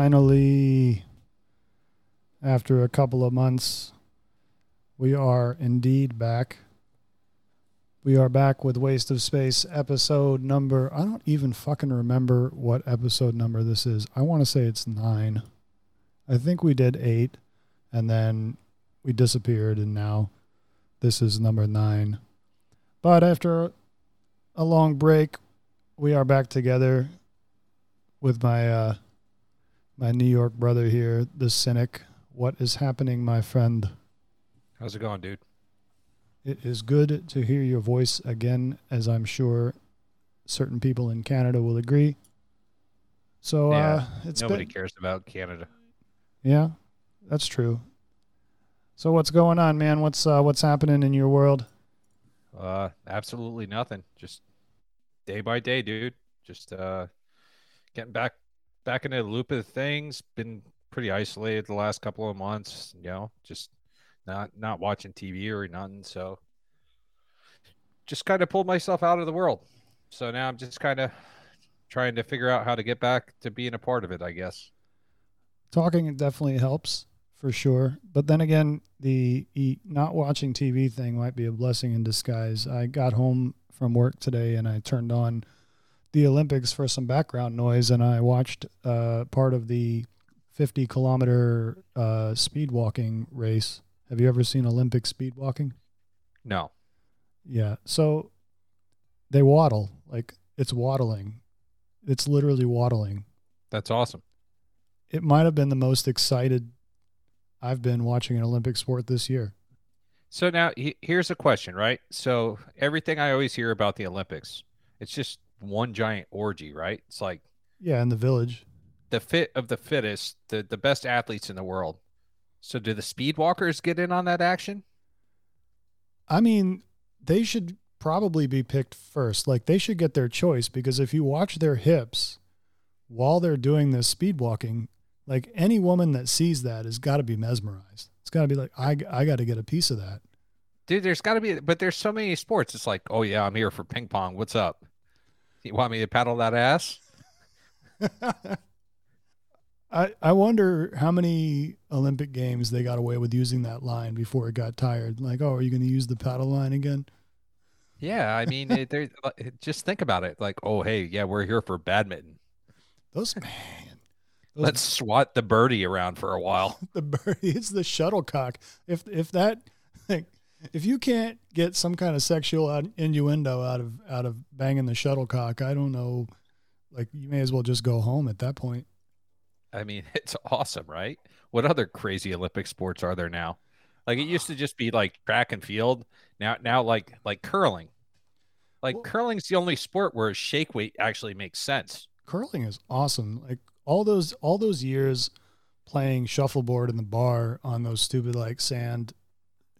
Finally, after a couple of months, we are indeed back. We are back with Waste of Space episode number. I don't even fucking remember what episode number this is. I want to say it's nine. I think we did eight and then we disappeared, and now this is number nine. But after a long break, we are back together with my uh, my New York brother here, the cynic. What is happening, my friend? How's it going, dude? It is good to hear your voice again, as I'm sure certain people in Canada will agree. So Yeah, uh, it's Nobody been, cares about Canada. yeah, that's true. So what's going on, man? What's uh, what's happening in your world? Uh, absolutely nothing. Just day by day, dude. Just uh, getting back back into the loop of things. Been pretty isolated the last couple of months. You know, just not not watching TV or nothing. So just kind of pulled myself out of the world. So now I'm just kind of trying to figure out how to get back to being a part of it. I guess. Talking definitely helps for sure, but then again, the not watching TV thing might be a blessing in disguise. I got home from work today and I turned on the Olympics for some background noise, and I watched uh, part of the 50 kilometer uh, speed walking race. Have you ever seen Olympic speed walking? No. Yeah. So they waddle like it's waddling. It's literally waddling. That's awesome. It might have been the most excited I've been watching an Olympic sport this year. So now he- here's a question, right? So everything I always hear about the Olympics, it's just one giant orgy, right? It's like Yeah, in the village. the fit of the fittest, the the best athletes in the world. So do the speed walkers get in on that action? I mean, they should probably be picked first. Like they should get their choice because if you watch their hips while they're doing this speed walking, like any woman that sees that has got to be mesmerized. It's got to be like I I got to get a piece of that. Dude, there's got to be, but there's so many sports. It's like, oh yeah, I'm here for ping pong. What's up? You want me to paddle that ass? I, I wonder how many Olympic games they got away with using that line before it got tired. Like, oh, are you going to use the paddle line again? Yeah, I mean, it, there. Just think about it. Like, oh hey, yeah, we're here for badminton. Those man, those, Let's swat the birdie around for a while. the birdie, It's the shuttlecock. If if that, like, if you can't get some kind of sexual innuendo out of out of banging the shuttlecock, I don't know. Like, you may as well just go home at that point. I mean, it's awesome, right? What other crazy Olympic sports are there now? Like it used to just be like track and field. Now, now like like curling. Like Well- curling's the only sport where shake weight actually makes sense. curling is awesome. Like all those all those years playing shuffleboard in the bar on those stupid like sand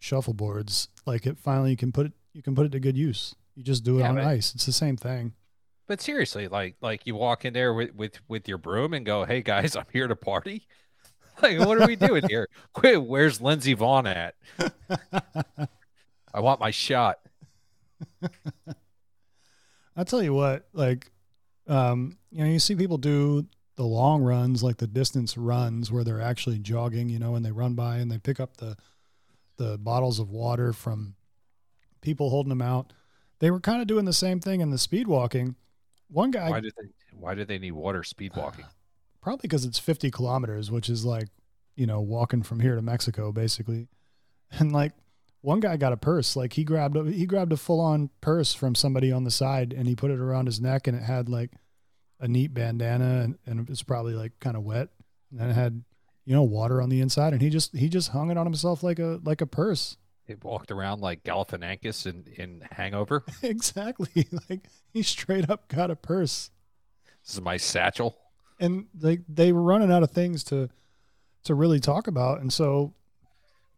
shuffleboards, like it finally you can put it you can put it to good use. You just do it Yeah, on but- ice. It's the same thing. But seriously, like like you walk in there with with with your broom and go, "Hey guys, I'm here to party." Like, what are we doing here? Quit. Where's Lindsey Vonn at? I want my shot. I tell you what, like um, you know, you see people do the long runs, like the distance runs where they're actually jogging, you know, and they run by and they pick up the the bottles of water from people holding them out. They were kind of doing the same thing in the speed walking. One guy Why did they Why did they need water speed walking? probably because it's 50 kilometers, which is like, you know, walking from here to Mexico basically. And like one guy got a purse, like he grabbed a, he grabbed a full on purse from somebody on the side and he put it around his neck and it had like a neat bandana and, and it's probably like kind of wet and it had, you know, water on the inside and he just, he just hung it on himself like a, like a purse. They walked around like Galifianakis in in Hangover. exactly. Like he straight up got a purse. This is my satchel. and they they were running out of things to to really talk about and so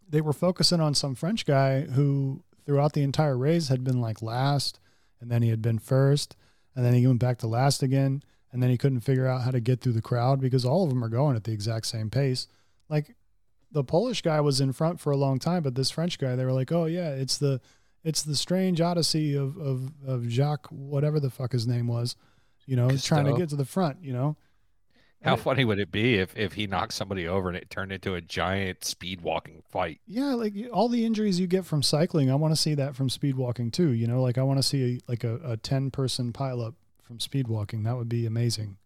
they were focusing on some french guy who throughout the entire race had been like last and then he had been first and then he went back to last again and then he couldn't figure out how to get through the crowd because all of them are going at the exact same pace like the polish guy was in front for a long time but this french guy they were like oh yeah it's the it's the strange odyssey of of, of jacques whatever the fuck his name was you know trying to get to the front you know How funny would it be if if he knocked somebody over and it turned into a giant speed walking fight? Yeah, like all the injuries you get from cycling, I want to see that from speed walking too. You know, like I want to see a, like a, a ten person pileup from speed walking. That would be amazing.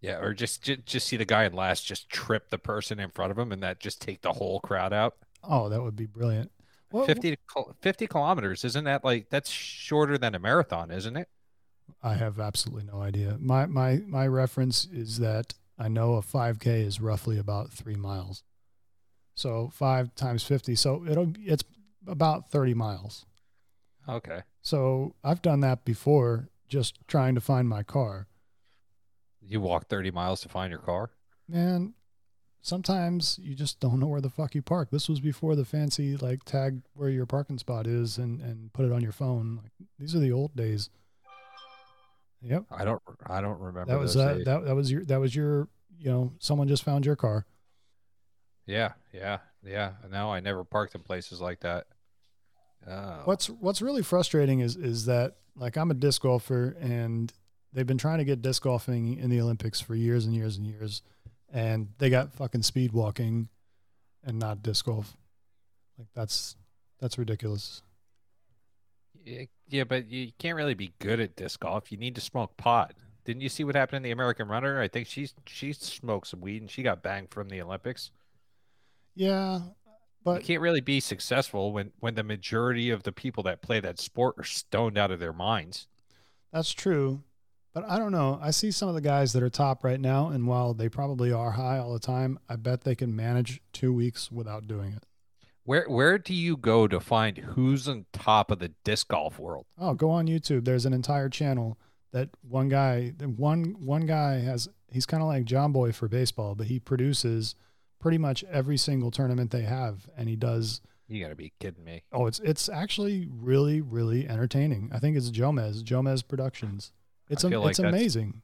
Yeah, or just, just just see the guy in last just trip the person in front of him and that just take the whole crowd out. Oh, that would be brilliant. What, 50, 50 kilometers isn't that like that's shorter than a marathon, isn't it? I have absolutely no idea. My my my reference is that I know a 5K is roughly about three miles. So five times 50, so it'll it's about 30 miles. Okay. So I've done that before, just trying to find my car. You walk 30 miles to find your car? Man, sometimes you just don't know where the fuck you park. This was before the fancy like tag where your parking spot is and and put it on your phone. Like these are the old days. Yep. I don't I don't remember That was uh, that that was your that was your you know someone just found your car. Yeah, yeah, yeah. No, I never parked in places like that. Oh. What's what's really frustrating is is that like I'm a disc golfer and they've been trying to get disc golfing in the Olympics for years and years and years, and they got fucking speed walking, and not disc golf. Like that's that's ridiculous. Yeah, but you can't really be good at disc golf. You need to smoke pot. Didn't you see what happened in the American Runner? I think she's she smoked some weed and she got banged from the Olympics. Yeah, you can't really be successful when when the majority of the people that play that sport are stoned out of their minds. that's true. But I don't know. I see some of the guys that are top right now, and while they probably are high all the time, I bet they can manage two weeks without doing it. Where where do you go to find who's on top of the disc golf world? Oh, go on YouTube. There's an entire channel that one guy, one one guy has. He's kind of like John Boy for baseball, but he produces pretty much every single tournament they have, and he does. You gotta be kidding me. Oh, it's it's actually really really entertaining. I think it's Jomez Jomez Productions. It's feel like it's that's- amazing.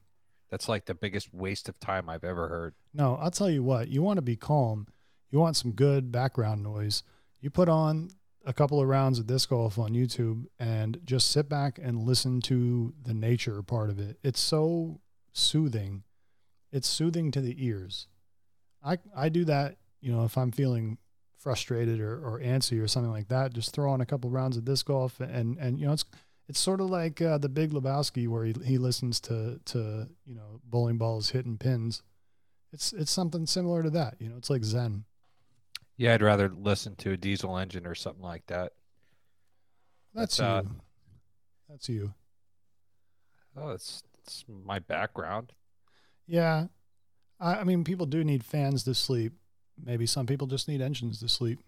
That's like the biggest waste of time I've ever heard. No, I'll tell you what. You want to be calm. You want some good background noise. You put on a couple of rounds of disc golf on YouTube and just sit back and listen to the nature part of it. It's so soothing. It's soothing to the ears. I I do that, you know, if I'm feeling frustrated or, or antsy or something like that, just throw on a couple rounds of disc golf and and you know it's it's sort of like uh, the Big Lebowski where he, he listens to to you know bowling balls hitting pins. It's it's something similar to that. You know, it's like Zen. Yeah, I'd rather listen to a diesel engine or something like that. That's, That's, uh, you. That's you. Oh, it's it's my background. Yeah. I, I mean, people do need fans to sleep. Maybe some people just need engines to sleep.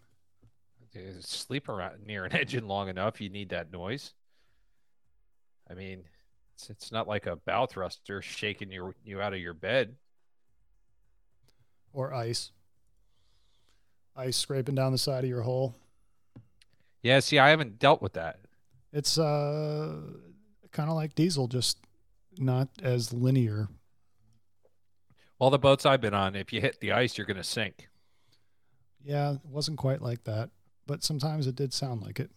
Sleep around near an engine long enough, you need that noise. I mean, it's it's not like a bow thruster shaking you you out of your bed. Or ice. Ice scraping down the side of your hole. Yeah, see, I haven't dealt with that. It's uh kind of like diesel, just not as linear. All the boats I've been on, if you hit the ice, you're gonna sink. Yeah, it wasn't quite like that, but sometimes it did sound like it.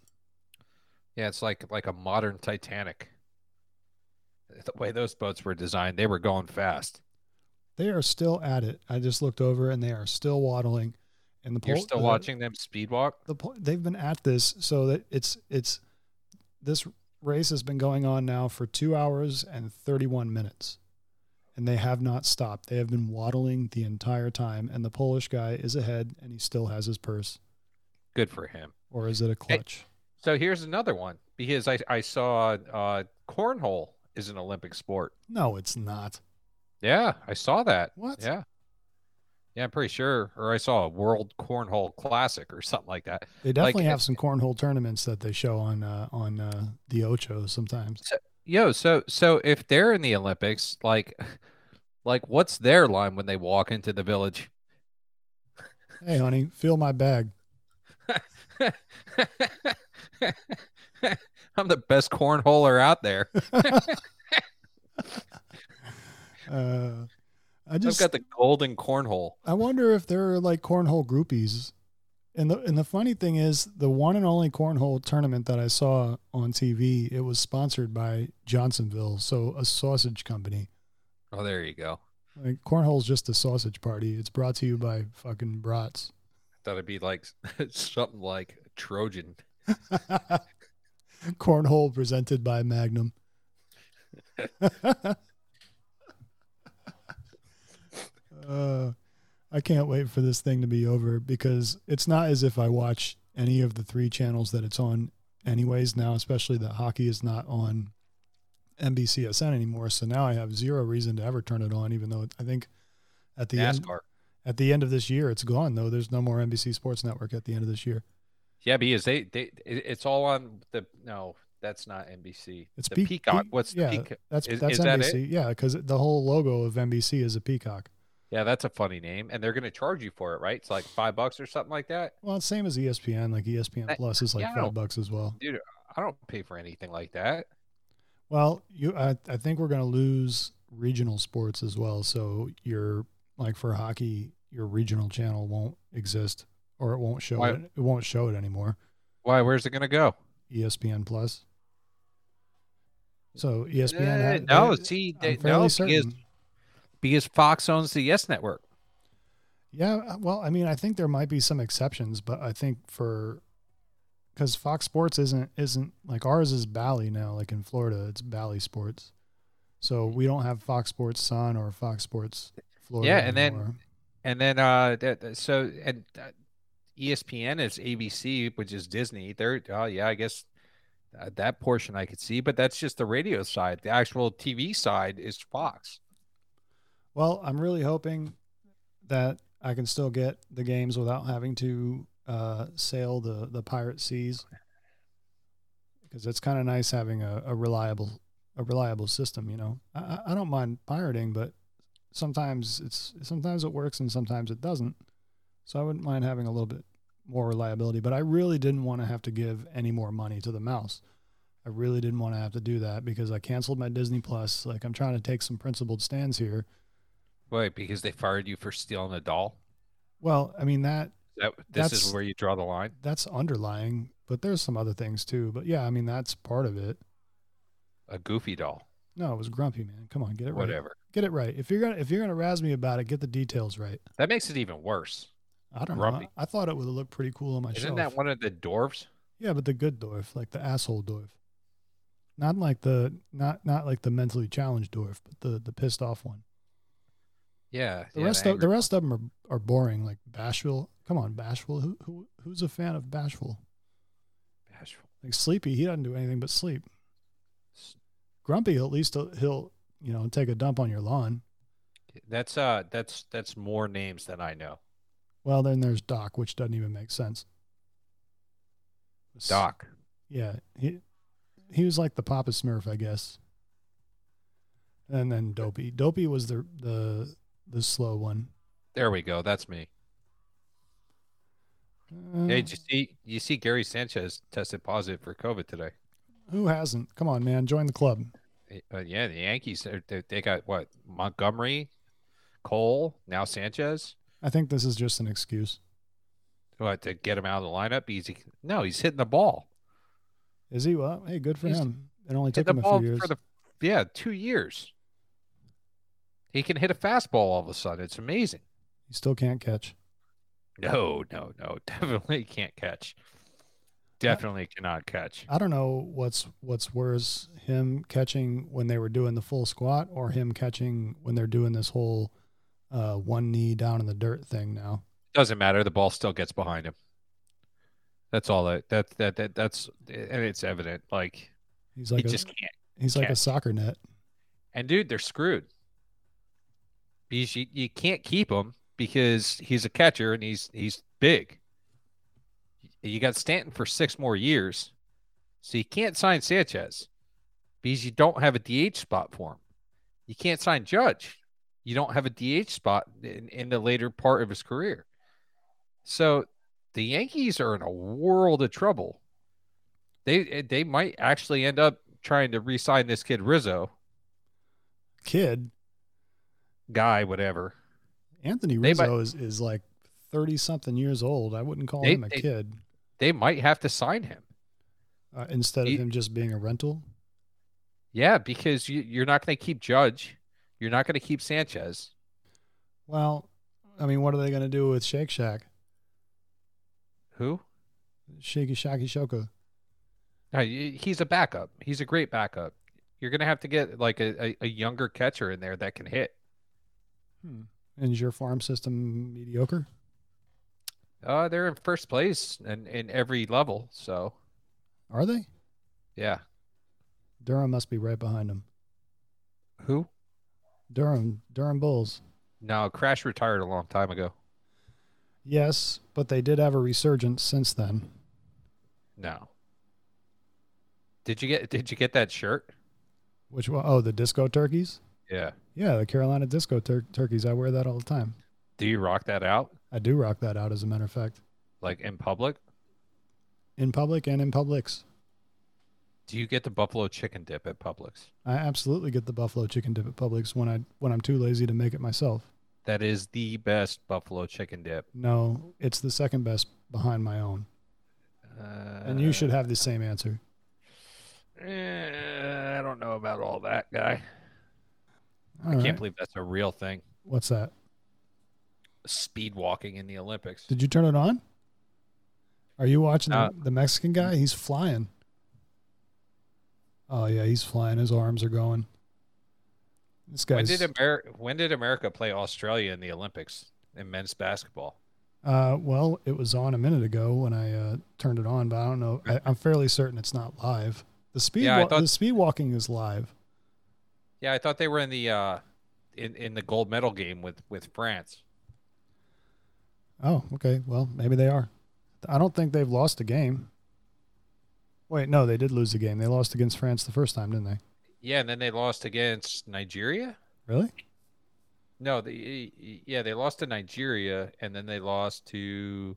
Yeah, it's like like a modern Titanic. The way those boats were designed, they were going fast. They are still at it. I just looked over and they are still waddling. And the You're still the- watching them speed walk? the po- they've been at this so that it's it's this race has been going on now for 2 hours and 31 minutes and they have not stopped they have been waddling the entire time and the polish guy is ahead and he still has his purse Good for him. or is it a clutch So here's another one because I I saw uh, cornhole is an Olympic sport. no it's not Yeah, I saw that. What? Yeah. Yeah, I'm pretty sure. Or I saw a World Cornhole Classic or something like that. they definitely Like, have some cornhole tournaments that they show on uh, on uh, the ocho sometimes Yo, so so if they're in the Olympics, like like what's their line when they walk into the village? hey honey feel my bag I'm the best cornholer out there. uh, i I've just got the golden cornhole. I wonder if there are like cornhole groupies. And the and the funny thing is, the one and only cornhole tournament that I saw on TV, it was sponsored by Johnsonville, so a sausage company. Oh, there you go. Like cornhole's just a sausage party. It's brought to you by fucking brats. I thought it'd be like something like Trojan. Cornhole presented by Magnum. uh, I can't wait for this thing to be over because it's not as if I watch any of the three channels that it's on, anyways. Now, especially that hockey is not on NBCSN anymore, so now I have zero reason to ever turn it on. Even though I think at the end at the end of this year, it's gone. Though there's no more NBC Sports Network at the end of this year. Yeah, because they they it's all on the no, that's not NBC. It's the Pe- Peacock. Pe- What's the yeah, Peacock? That's Is- that's is that NBC. it? Yeah, because the whole logo of NBC is a peacock. Yeah, that's a funny name, and they're going to charge you for it, right? It's like five bucks or something like that. Well, it's same as ESPN. Like ESPN I- Plus is like yeah, five bucks as well. Dude, I don't pay for anything like that. Well, you, I, I think we're going to lose regional sports as well. So your like for hockey, your regional channel won't exist, or it won't show Why- it. It won't show it anymore. Why? Where's it going to go? ESPN Plus. So ESPN. Uh, had- no, see, they, no, certain. because because Fox owns the Yes Network. Yeah, uh, well, I mean, I think there might be some exceptions, but I think for because Fox Sports isn't isn't like ours is Bally now, like in Florida, it's Bally Sports. So we don't have Fox Sports Sun or Fox Sports Florida. Yeah, and then- And then uh so and uh, ESPN is ABC, which is Disney. They're oh yeah, I guess uh, that portion I could see, but that's just the radio side. The actual TV side is Fox. Well, I'm really hoping that I can still get the games without having to uh, sail the the pirate seas because it's kind of nice having a, a reliable a reliable system. You know, I, I- don't mind pirating, but sometimes it's sometimes it works and sometimes it doesn't. So I wouldn't mind having a little bit more reliability. But I really didn't want to have to give any more money to the mouse. I really didn't want to have to do that because I canceled my Disney Plus. Like I'm trying to take some principled stands here. Wait, because they fired you for stealing a doll? Well, I mean that That this That's- is where you draw the line. that's underlying, but there's some other things too. But yeah, I mean that's part of it. A goofy doll. No, it was grumpy, man. Come on, get it right. Whatever. Get it right. If you're gonna if you're gonna razz me about it, get the details right. That makes it even worse. I don't Grumpy. know. I, I thought it would look pretty cool on my Isn't shelf. that one of the dwarves? Yeah, but the good dwarf, like the asshole dwarf. Not like the not not like the mentally challenged dwarf, but the the pissed off one. Yeah. The yeah, rest the of the rest of them are, are boring. Like Bashful. Come on, Bashful. Who who who's a fan of Bashful? Bashful. Like Sleepy, he doesn't do anything but sleep. Grumpy, at least he'll, he'll you know take a dump on your lawn. That's uh that's that's more names than I know. Well, then there's Doc, which doesn't even make sense. Doc. Yeah, he he was like the Papa Smurf, I guess. And then Dopey. Dopey was the the the slow one. There we go. That's me. Uh, Hey, did you see you see Gary Sanchez tested positive for COVID today? who hasn't? Come on, man, join the club. Uh, yeah, the Yankees they, they got what Montgomery, Cole, now Sanchez. I think this is just an excuse. What to get him out of the lineup? Easy. No, he's hitting the ball. Is he? Well, hey, good for He's- him. It only took him a few years. for the yeah two years. He can hit a fastball all of a sudden. It's amazing. he still can't catch. No, no, no. Definitely can't catch. Definitely cannot catch. I don't know what's what's worse, him catching when they were doing the full squat, or him catching when they're doing this whole uh, one knee down in the dirt thing now. Doesn't matter. The ball still gets behind him. That's all that that that, that that's and it's evident. Like He's he like a, just can't. he's like a soccer net. And dude, they're screwed. You, you can't keep him because he's a catcher and he's he's big. You got Stanton for six more years, so you can't sign Sanchez because you don't have a DH spot for him. You can't sign Judge. You don't have a DH spot in, in the later part of his career. So the Yankees are in a world of trouble. They they might actually end up trying to re-sign this kid Rizzo Kid guy, whatever. Anthony They might- Rizzo is, is like thirty something years old. I wouldn't call They- him a they- kid They might have to sign him. uh, instead of him just being a rental. Yeah, because you, you're not going to keep Judge. You're not going to keep Sanchez. Well, I mean, what are they going to do with Shake Shack? Who? Shaky Shaky Shoko. No, he's a backup. He's a great backup. You're gonna have to get like a, a, a younger catcher in there that can hit. Hmm. And is your farm system mediocre? Uh, they're in first place and in every level. So Are they? yeah. Durham must be right behind them. Who? Durham, Durham Bulls. No, Crash retired a long time ago. Yes, but they did have a resurgence since then. No. Did you get Did you get that shirt? Which one? Oh, the disco turkeys. Yeah. Yeah, the Carolina disco tur- turkeys. I wear that all the time. Do you rock that out I do rock that out, as a matter of fact, like in public? in public and in Publix. Do you get the buffalo chicken dip at Publix? I absolutely get the buffalo chicken dip at Publix when I when I'm too lazy to make it myself. That is the best buffalo chicken dip. No, it's the second best behind my own, Uh, and you should have the same answer. eh, I don't know about all that, guy. All I right. can't believe that's a real thing. What's that? Speed walking in the Olympics. Did you turn it on? Are you watching Uh, the, the Mexican guy? He's flying. Oh yeah, he's flying. His arms are going. This When did America When did America play Australia in the Olympics in men's basketball? uh, well, it was on a minute ago when I uh, turned it on, but I don't know. I, I'm fairly certain it's not live. The speed Yeah, wa- thought- the speed walking is live. Yeah, I thought they were in the uh, in in the gold medal game with with France. Oh, okay. Well, maybe they are. I don't think they've lost a game. Wait, no, they did lose a game. They lost against France the first time, didn't they? Yeah, and then they lost against Nigeria. Really? No, the yeah they lost to Nigeria, and then they lost to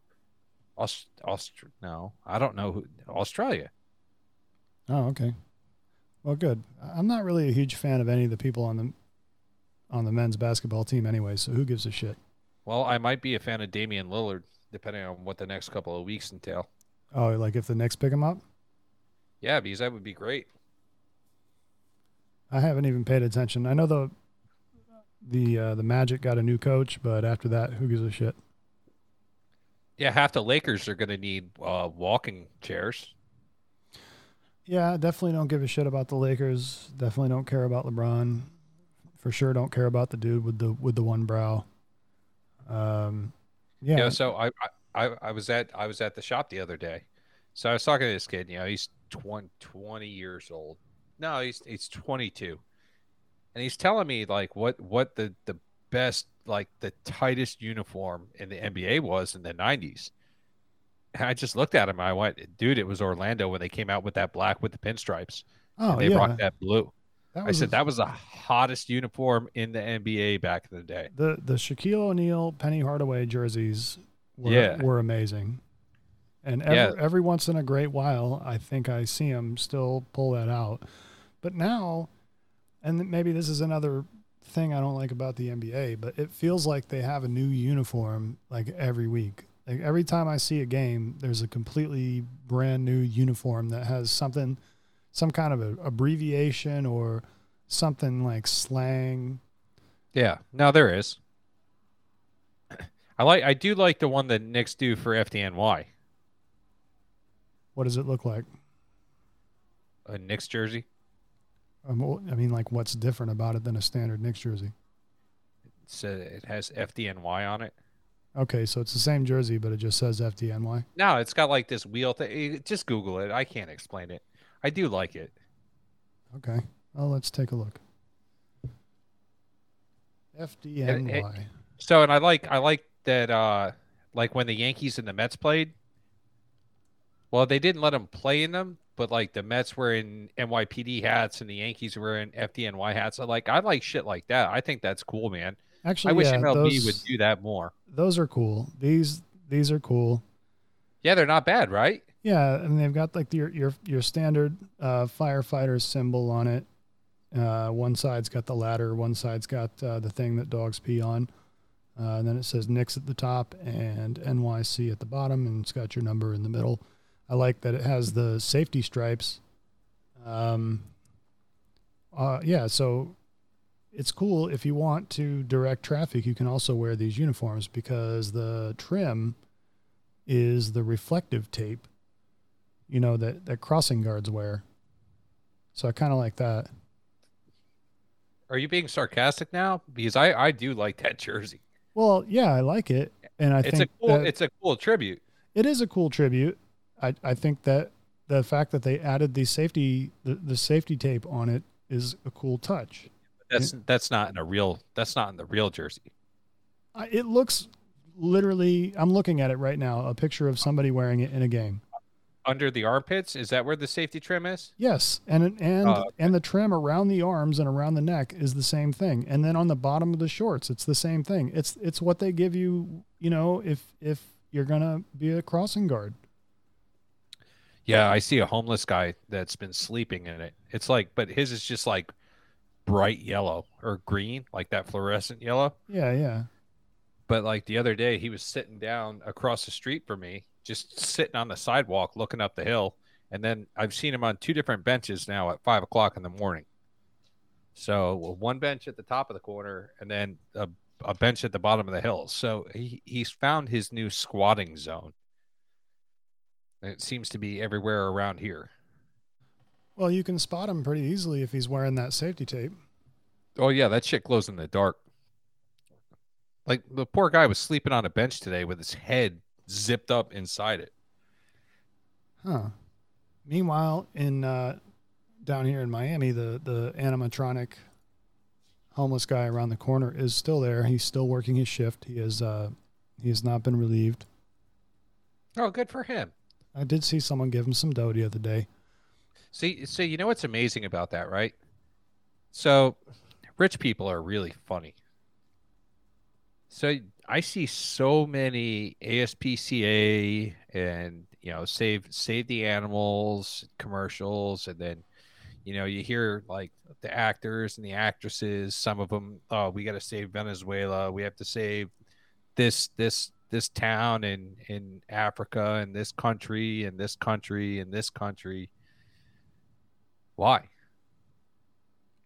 Aust- Aust- No, I don't know who Australia. Oh, okay. Well, good. I'm not really a huge fan of any of the people on the on the men's basketball team anyway, so who gives a shit? Well, I might be a fan of Damian Lillard, depending on what the next couple of weeks entail. Oh, like if the Knicks pick him up? Yeah, because that would be great. I haven't even paid attention. I know the the uh, the Magic got a new coach, but after that, who gives a shit? Yeah, half the Lakers are going to need uh, walking chairs. Yeah, definitely don't give a shit about the Lakers. Definitely don't care about LeBron. For sure, don't care about the dude with the with the one brow. Um, yeah, Yeah. so I, I I was at I was at the shop the other day. So I was talking to this kid. You know, he's 20, 20 years old. No, he's he's 22, and he's telling me like what what the the best like the tightest uniform in the NBA was in the 90s. I just looked at him. I went, dude, it was Orlando when they came out with that black with the pinstripes. oh they yeah, rocked that blue. that I said that was the hottest uniform in the NBA back in the day. the the Shaquille O'Neal, Penny Hardaway jerseys were Yeah. were amazing. And every, Yeah. every once in a great while, I think I see him still pull that out. But now, and maybe this is another thing I don't like about the NBA, but it feels like they have a new uniform like every week. Like every time I see a game, there's a completely brand new uniform that has something, some kind of a abbreviation or something like slang. Yeah, no, there is. I like. I do like the one that Knicks do for FDNY, What does it look like? a Knicks jersey. Um, I mean, like, what's different about it than a standard Knicks jersey? So it has FDNY on it. Okay, so it's the same jersey, but it just says FDNY. No, it's got like this wheel thing. Just Google it. I can't explain it. I do like it. Okay, well, let's take a look. FDNY. So, and I like. I like that. uh Like when the Yankees and the Mets played. Well, they didn't let them play in them, but like the Mets were in NYPD hats and the Yankees were in FDNY hats. So like, I like shit like that. I think that's cool, man. Actually, I wish yeah, MLB those, would do that more. those are cool. These these are cool. Yeah, they're not bad, right? Yeah, and they've got like your your your standard uh, firefighter symbol on it. Uh, one side's got the ladder, one side's got uh, the thing that dogs pee on. Uh, and then it says Knicks at the top and NYC at the bottom, and it's got your number in the middle. I like that it has the safety stripes. Um, uh, yeah, so it's cool if you want to direct traffic. You can also wear these uniforms because the trim is the reflective tape, you know that that crossing guards wear. So I kind of like that. Are you being sarcastic now? Because I I do like that jersey. Well, yeah, I like it, and I it's think a cool it's a cool tribute. it is a cool tribute. I I think that the fact that they added the safety the, the safety tape on it is a cool touch. That's that's not in a real that's not in the real jersey. I, it looks literally. I'm looking at it right now. A picture of somebody wearing it in a game. Under the armpits, is that where the safety trim is? Yes, and and oh, okay. and the trim around the arms and around the neck is the same thing. And then on the bottom of the shorts, it's the same thing. It's it's what they give you. You know, if if you're gonna be a crossing guard. Yeah, I see a homeless guy that's been sleeping in it. It's like, but his is just like bright yellow or green, like that fluorescent yellow. Yeah, yeah. But like the other day, he was sitting down across the street from me, just sitting on the sidewalk looking up the hill. And then I've seen him on two different benches now at five o'clock in the morning. So one bench at the top of the corner and then a, a bench at the bottom of the hill. So he, he's found his new squatting zone. And it seems to be everywhere around here. Well, you can spot him pretty easily if he's wearing that safety tape. Oh yeah, that shit glows in the dark. Like the poor guy was sleeping on a bench today with his head zipped up inside it. Huh. Meanwhile, in uh, down here in Miami, the the animatronic homeless guy around the corner is still there. He's still working his shift. He is uh, he has not been relieved. Oh, good for him. I did see someone give him some dough the other day. See, so you know what's amazing about that, right? So, rich people are really funny. So I see so many ASPCA and you know save save the animals commercials, and then you know you hear like the actors and the actresses. Some of them, oh, we got to save Venezuela. We have to save this this this town in in Africa and this country and this country and this country. Why?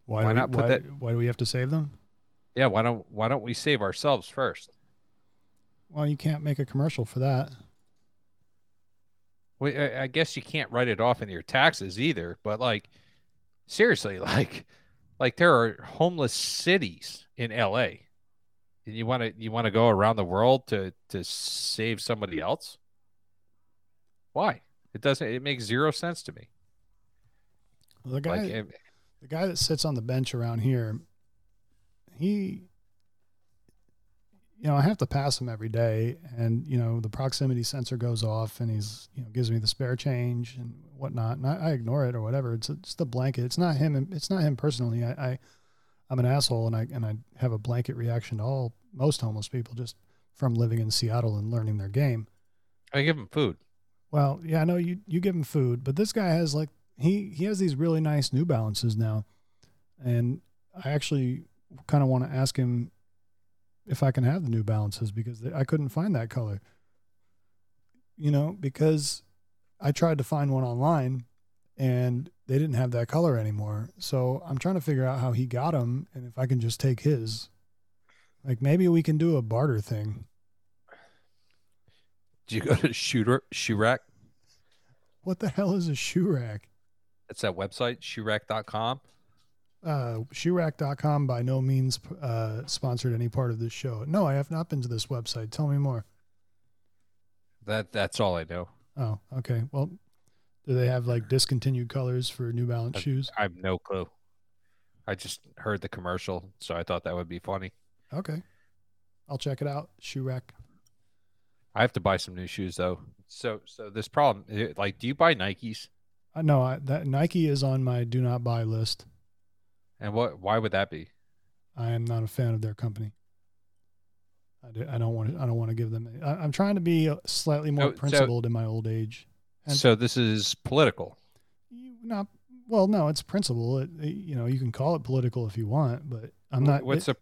Why, Why do we, not put why, that- why do we have to save them? Yeah, why don't why don't we save ourselves first? Well, you can't make a commercial for that. Well, I, I guess you can't write it off in your taxes either. But like, seriously, like, like there are homeless cities in L.A. and you want to you want to go around the world to to save somebody else? Why? It doesn't. It makes zero sense to me. Well, the guy, Like, eh, the guy that sits on the bench around here, he, you know, I have to pass him every day, and you know, the proximity sensor goes off, and he's, you know, gives me the spare change and whatnot, and I, I ignore it or whatever. It's just a blanket. It's not him. It's not him personally. I, I, I'm an asshole, and I and I have a blanket reaction to all most homeless people just from living in Seattle and learning their game. I give them food. Well, yeah, I know you you give him food, but this guy has like he he has these really nice New Balances now, and I actually kind of want to ask him if I can have the New Balances because I couldn't find that color. You know, because I tried to find one online and they didn't have that color anymore. So I'm trying to figure out how he got them and if I can just take his. Like maybe we can do a barter thing. Do you go to shooter shoe rack? What the hell is a shoe rack? It's that website shoerack.com. uh, shoerack.com by no means uh, sponsored any part of this show. No, I have not been to this website. Tell me more. That that's all I know. Oh, okay. Well, do they have like discontinued colors for New Balance Uh, shoes? I have no clue. I just heard the commercial, so I thought that would be funny. Okay. I'll check it out. Shoe rack. I have to buy some new shoes though. So so this problem, like, do you buy Nikes? Uh, no, I, that Nike is on my do not buy list. And what? Why would that be? I am not a fan of their company. I, do, I don't want to. I don't want to give them. I, I'm trying to be slightly more So- so- principled in my old age. And- so this is political. You not well. No, it's principle. It, it- you know, you can call it political if you want, but I'm not. What's the,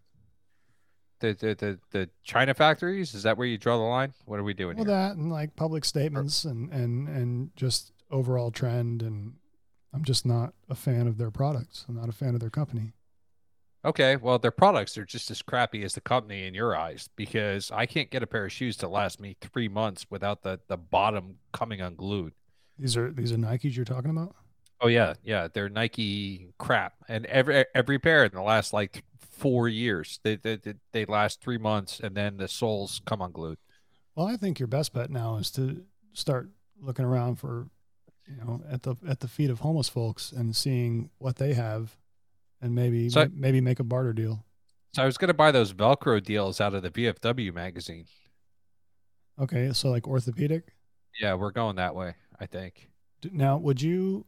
the the the the China factories? Is that where you draw the line? What are we doing well here? that and like public statements and and and just overall trend and I'm just not a fan of their products. I'm not a fan of their company. Okay, well, their products are just as crappy as the company in your eyes because I can't get a pair of shoes to last me three months without the the bottom coming unglued. These are these are Nikes you're talking about. Oh yeah, yeah, they're Nike crap, and every every pair in the last like four years, they they they, they last three months, and then the soles come unglued. Well, I think your best bet now is to start looking around for, you know, at the at the feet of homeless folks and seeing what they have, and maybe So- maybe make a barter deal. So I was gonna buy those Velcro deals out of the VFW magazine. Okay, so like orthopedic. Yeah, we're going that way. I think. Now, would you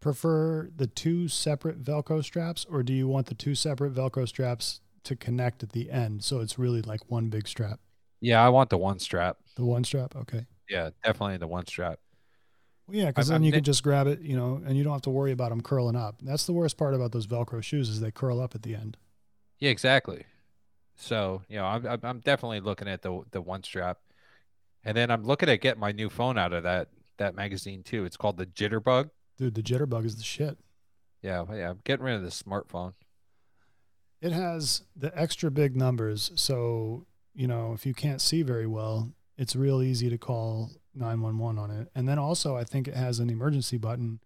prefer the two separate Velcro straps, or do you want the two separate Velcro straps to connect at the end, so it's really like one big strap? Yeah, I want the one strap. The one strap, okay. Yeah, definitely the one strap. Well, yeah, because then you can just grab it, you know, and you don't have to worry about them curling up. That's the worst part about those Velcro shoes is they curl up at the end. Yeah, exactly. So you know, I'm I'm- definitely looking at the the one strap, and then I'm looking at getting my new phone out of that that magazine too. It's called the Jitterbug. Dude, the Jitterbug is the shit. Yeah, yeah. I'm getting rid of the smartphone. It has the extra big numbers, so you know if you can't see very well, it's real easy to call 911 on it. And then also, I think it has an emergency button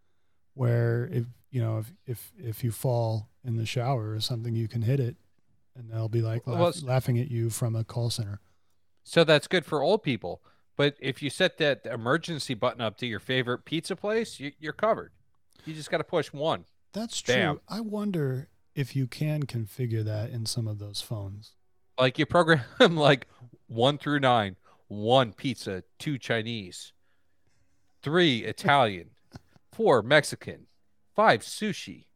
where if you know if if if you fall in the shower or something, you can hit it, and they'll be like Well, laugh- it's- laughing at you from a call center. So that's good for old people. But if you set that emergency button up to your favorite pizza place, you, you're covered. You just got to push one. That's true. Bam. I wonder if you can configure that in some of those phones. Like you program like one through nine, one pizza, two Chinese, three Italian, four Mexican, five sushi.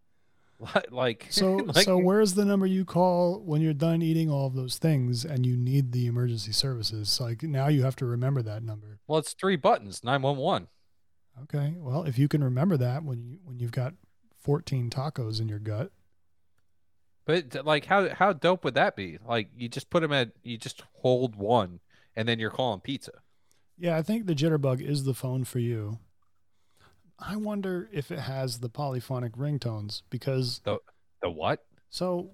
Like So, like, so where's the number you call when you're done eating all of those things and you need the emergency services? Like now you have to remember that number. well, it's three buttons, nine one one. Okay. Well, if you can remember that when you when you've got 14 tacos in your gut, But like, how how dope would that be? Like, you just put them at, you just hold one, and then you're calling pizza. yeah, I think the Jitterbug is the phone for you. I wonder if it has the polyphonic ringtones because The the what? So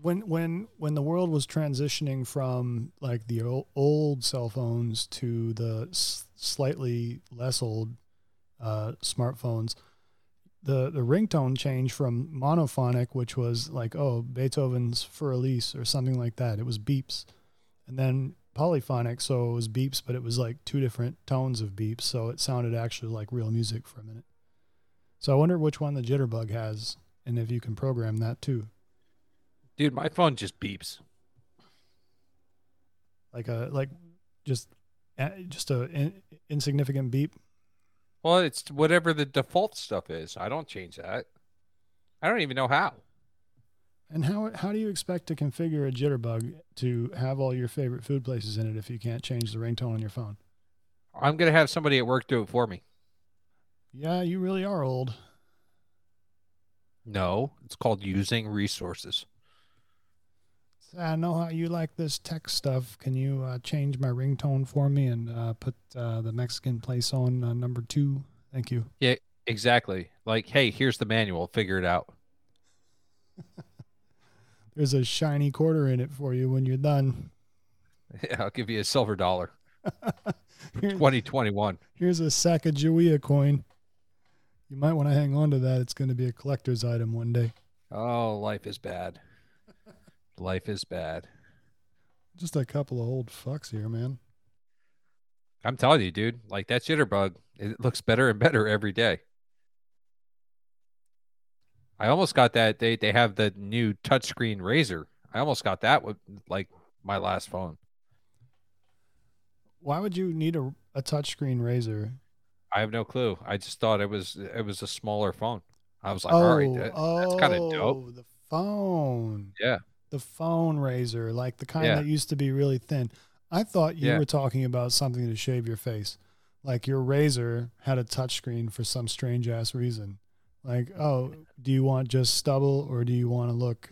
when when when the world was transitioning from like the o- old cell phones to the s- slightly less old uh, smartphones, the the ringtone changed from monophonic, which was like oh Beethoven's Für Elise or something like that. It was beeps, and then polyphonic, so it was beeps, but it was like two different tones of beeps, so it sounded actually like real music for a minute. So I wonder which one the Jitterbug has, and if you can program that too. Dude, my phone just beeps. like a like just just a in, insignificant beep. Well, it's whatever the default stuff is. I don't change that. I don't even know how. And how how do you expect to configure a jitterbug to have all your favorite food places in it if you can't change the ringtone on your phone? I'm gonna have somebody at work do it for me. Yeah, you really are old. No, it's called using resources. I know how you like this tech stuff. Can you uh, change my ringtone for me and uh, put uh, the Mexican place on uh, number two? Thank you. Yeah, exactly. Like, hey, here's the manual. Figure it out. There's a shiny quarter in it for you when you're done. Yeah, I'll give you a silver dollar. Here- 2021. Here's a Sacagawea coin. You might want to hang on to that. It's going to be a collector's item one day. Oh, life is bad. Life is bad. Just a couple of old fucks here, man. I'm telling you, dude. Like that jitterbug, it looks better and better every day. I almost got that. They they have the new touchscreen razor. I almost got that with like my last phone. Why would you need a, a touchscreen razor? I have no clue. I just thought it was it was a smaller phone. I was like, oh, all right, that- oh, kinda dope. Oh, the phone. Yeah. The phone razor, like the kind Yeah. that used to be really thin. I thought you Yeah. were talking about something to shave your face. Like your razor had a touchscreen for some strange ass reason. Like, oh, do you want just stubble or do you want to look,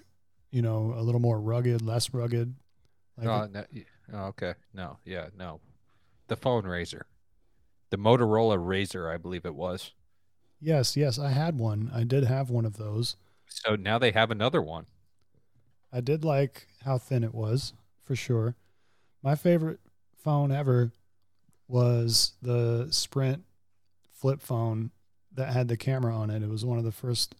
you know, a little more rugged, less rugged? Like, Oh, no, oh, okay. No, yeah, no. The phone razor. The Motorola RAZR, I believe it was. yes, yes, I had one. I did have one of those. So now they have another one. I did like how thin it was, for sure. My favorite phone ever was the Sprint flip phone that had the camera on it. It was one of the first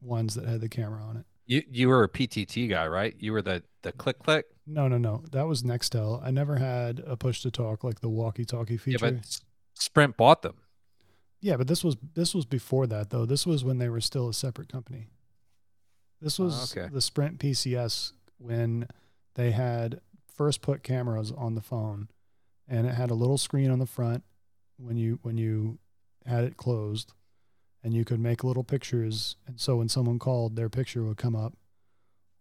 ones that had the camera on it. You you were a PTT guy, right? You were the the click click. No, no, no. That was Nextel. I never had a push to talk like the walkie talkie feature. Yeah, but Sprint bought them. Yeah, but this was this was before that though. This was when they were still a separate company. This Oh, was okay. the Sprint PCS when they had first put cameras on the phone and it had a little screen on the front when you when you had it closed and you could make little pictures. And so when someone called their picture would come up.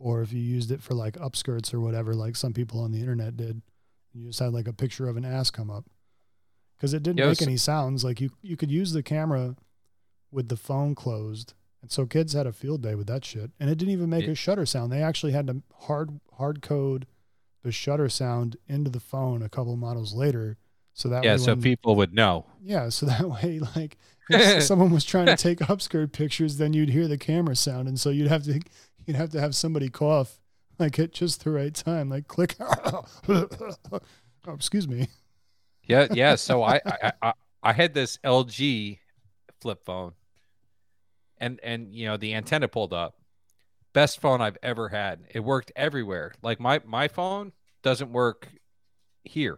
Or if you used it for like upskirts or whatever like some people on the internet did you just had like a picture of an ass come up. Because it didn't Yeah, make any sounds. Like you you could use the camera with the phone closed. And so kids had a field day with that shit. And it didn't even make Yeah. a shutter sound. They actually had to hard hard code the shutter sound into the phone a couple models later. So that Yeah, way so when- people would know. yeah so that way like if someone was trying to take upskirt pictures then you'd hear the camera sound and so you'd have to you'd have to have somebody cough like at just the right time like click oh, excuse me Yeah, yeah. So I, I, I, I had this LG flip phone, and and you know the antenna pulled up. Best phone I've ever had. It worked everywhere. Like my my phone doesn't work here.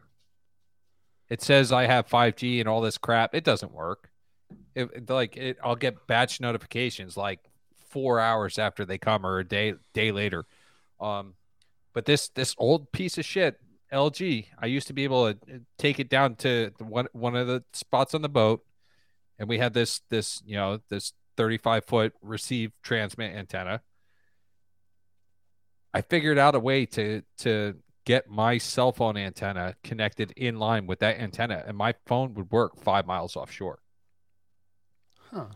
It says I have 5G and all this crap. It doesn't work. It, like it, I'll get batch notifications like four hours after they come or a day day later. Um, but this this old piece of shit LG, I used to be able to uh, take it down to one one of the spots on the boat, and we had this this you know this 35 foot receive transmit antenna. I figured out a way to to get my cell phone antenna connected in line with that antenna, and my phone would work five miles offshore. Huh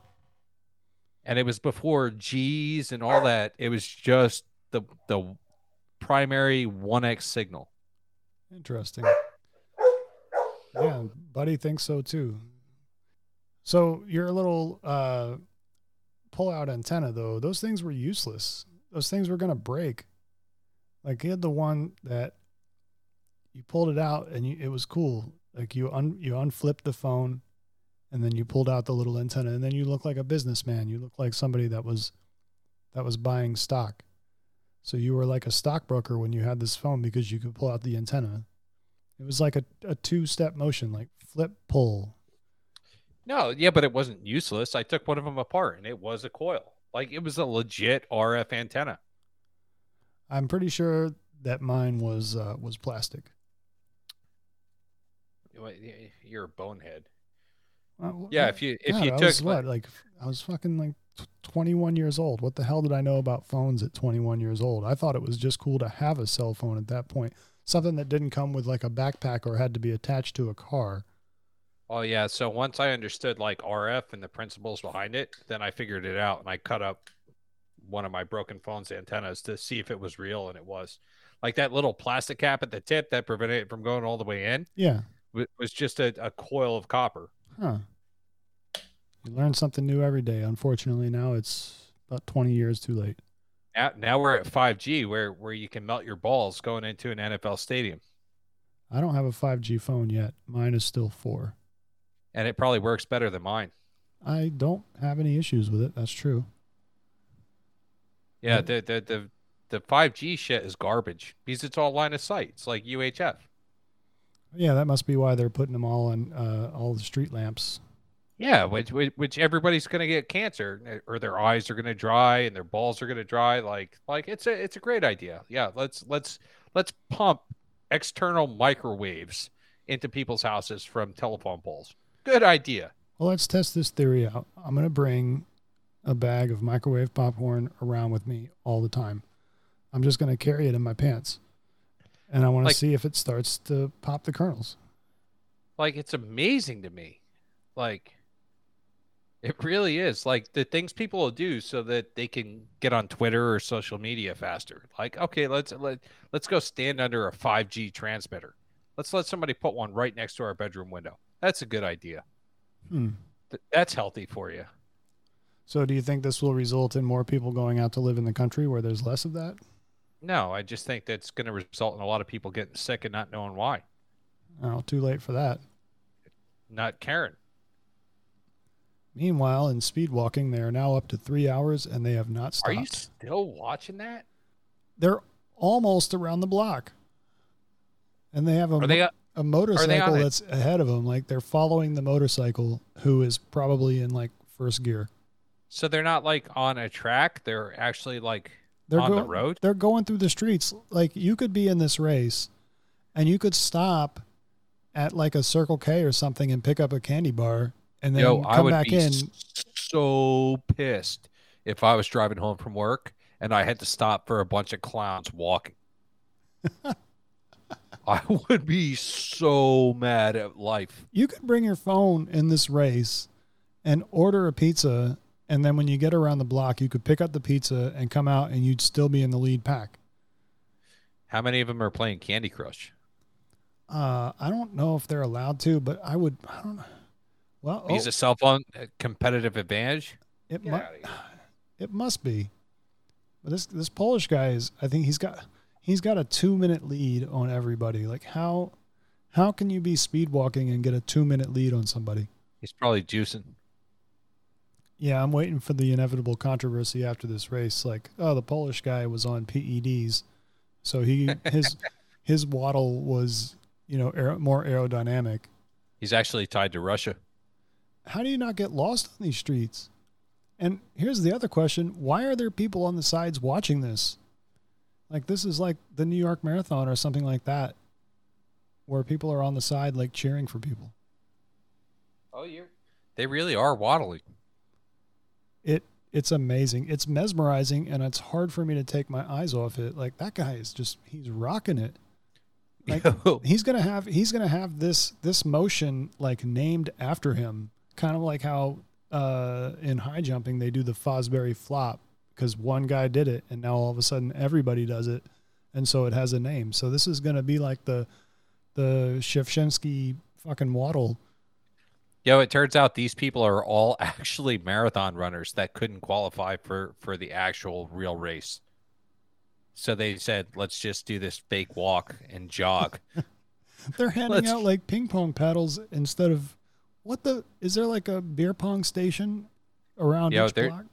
And it was before G's and all that. It was just the the primary 1x signal. Interesting. Yeah, buddy thinks so too. So your little uh, pull-out antenna, though, those things were useless. Those things were gonna break. Like you had the one that you pulled it out and you, it was cool. Like you un you unflipped the phone, and then you pulled out the little antenna, and then you look like a businessman. You look like somebody that was that was buying stock. So you were like a stockbroker when you had this phone because you could pull out the antenna. It was like a, a two step motion, like flip pull. No, yeah, but it wasn't useless. I took one of them apart and it was a coil. Like it was a legit RF antenna. I'm pretty sure that mine was uh, was plastic. You're a bonehead. Uh, Yeah, if you if God, you I took was what like I was fucking like tw- 21 years old. What the hell did I know about phones at 21 years old? I thought it was just cool to have a cell phone at that point. Something that didn't come with like a backpack or had to be attached to a car. Oh yeah, so once I understood like RF and the principles behind it, then I figured it out and I cut up one of my broken phone's antennas to see if it was real and it was. Like that little plastic cap at the tip that prevented it from going all the way in Yeah. wa- was just a, a coil of copper. Huh. You learn something new every day. Unfortunately, now it's about 20 years too late. Now, now we're at 5G where where you can melt your balls going into an NFL stadium. I don't have a 5G phone yet. Mine is still 4. And it probably works better than mine. I don't have any issues with it. That's true. Yeah, the the the the 5G shit is garbage because it's all line of sight. It's like UHF. Yeah, that must be why they're putting them all on uh, all the street lamps. Yeah, which which, which everybody's gonna get cancer, eh, or their eyes are gonna dry, and their balls are gonna dry. Like like it's a it's a great idea. Yeah, let's let's let's pump external microwaves into people's houses from telephone poles. Good idea. Well, let's test this theory out. I'm going to bring a bag of microwave popcorn around with me all the time. I'm just going to carry it in my pants. And I want to Like- see if it starts to pop the kernels. Like it's amazing to me. Like it really is. Like the things people will do so that they can get on Twitter or social media faster. Like, okay, let's let let's go stand under a 5G transmitter. Let's let somebody put one right next to our bedroom window. That's a good idea. Hmm. Th- That's healthy for you. So, do you think this will result in more people going out to live in the country where there's less of that? No, I just think that's going to result in a lot of people getting sick and not knowing why. Oh, too late for that. Not caring. Meanwhile, in speed walking, they are now up to three hours and they have not stopped. Are you still watching that? They're almost around the block, and they have a they? a motorcycle on it? that's ahead of them. Like they're following the motorcycle, who is probably in like first gear. So they're not like on a track. They're actually like They're on the road. They're going through the streets. Like you could be in this race, and you could stop at like a Circle K or something and pick up a candy bar, and then Yo, I come would back be in. so pissed if I was driving home from work and I had to stop for a bunch of clowns walking. I would be so mad at life. You could bring your phone in this race and order a pizza, and then when you get around the block, you could pick up the pizza and come out, and you'd still be in the lead pack. How many of them are playing Candy Crush? Uh, I don't know if they're allowed to, but I would. I don't know. Well, Use oh, a cell phone competitive advantage. it Get mu- outta here. it must be. But this this Polish guy is. I think he's got he's got a two minute lead on everybody. Like how how can you be speed walking and get a two minute lead on somebody? He's probably juicing. Yeah, I'm waiting for the inevitable controversy after this race. Like, oh, the Polish guy was on PEDs, so he his his waddle was you know aer- more aerodynamic. He's actually tied to Russia. How do you not get lost on these streets? And here's the other question: Why are there people on the sides watching this? Like this is like the New York Marathon or something like that, where people are on the side like cheering for people. Oh, you They really are waddling. It it's amazing. It's mesmerizing, and it's hard for me to take my eyes off it. Like that guy is just he's rocking it. Like, Yo, He's gonna have he's gonna have this this motion like named after him, kind of like how uh, in high jumping they do the Fosbury flop because one guy did it, and now all of a sudden everybody does it, and so it has a name. So this is gonna be like the the Shevchensky fucking waddle. Yo, it turns out these people are all actually marathon runners that couldn't qualify for for the actual real race. So they said, "Let's just do this fake walk and jog." They're handing Let's- out like ping pong paddles instead of what the is there like a beer pong station around Yo, each block?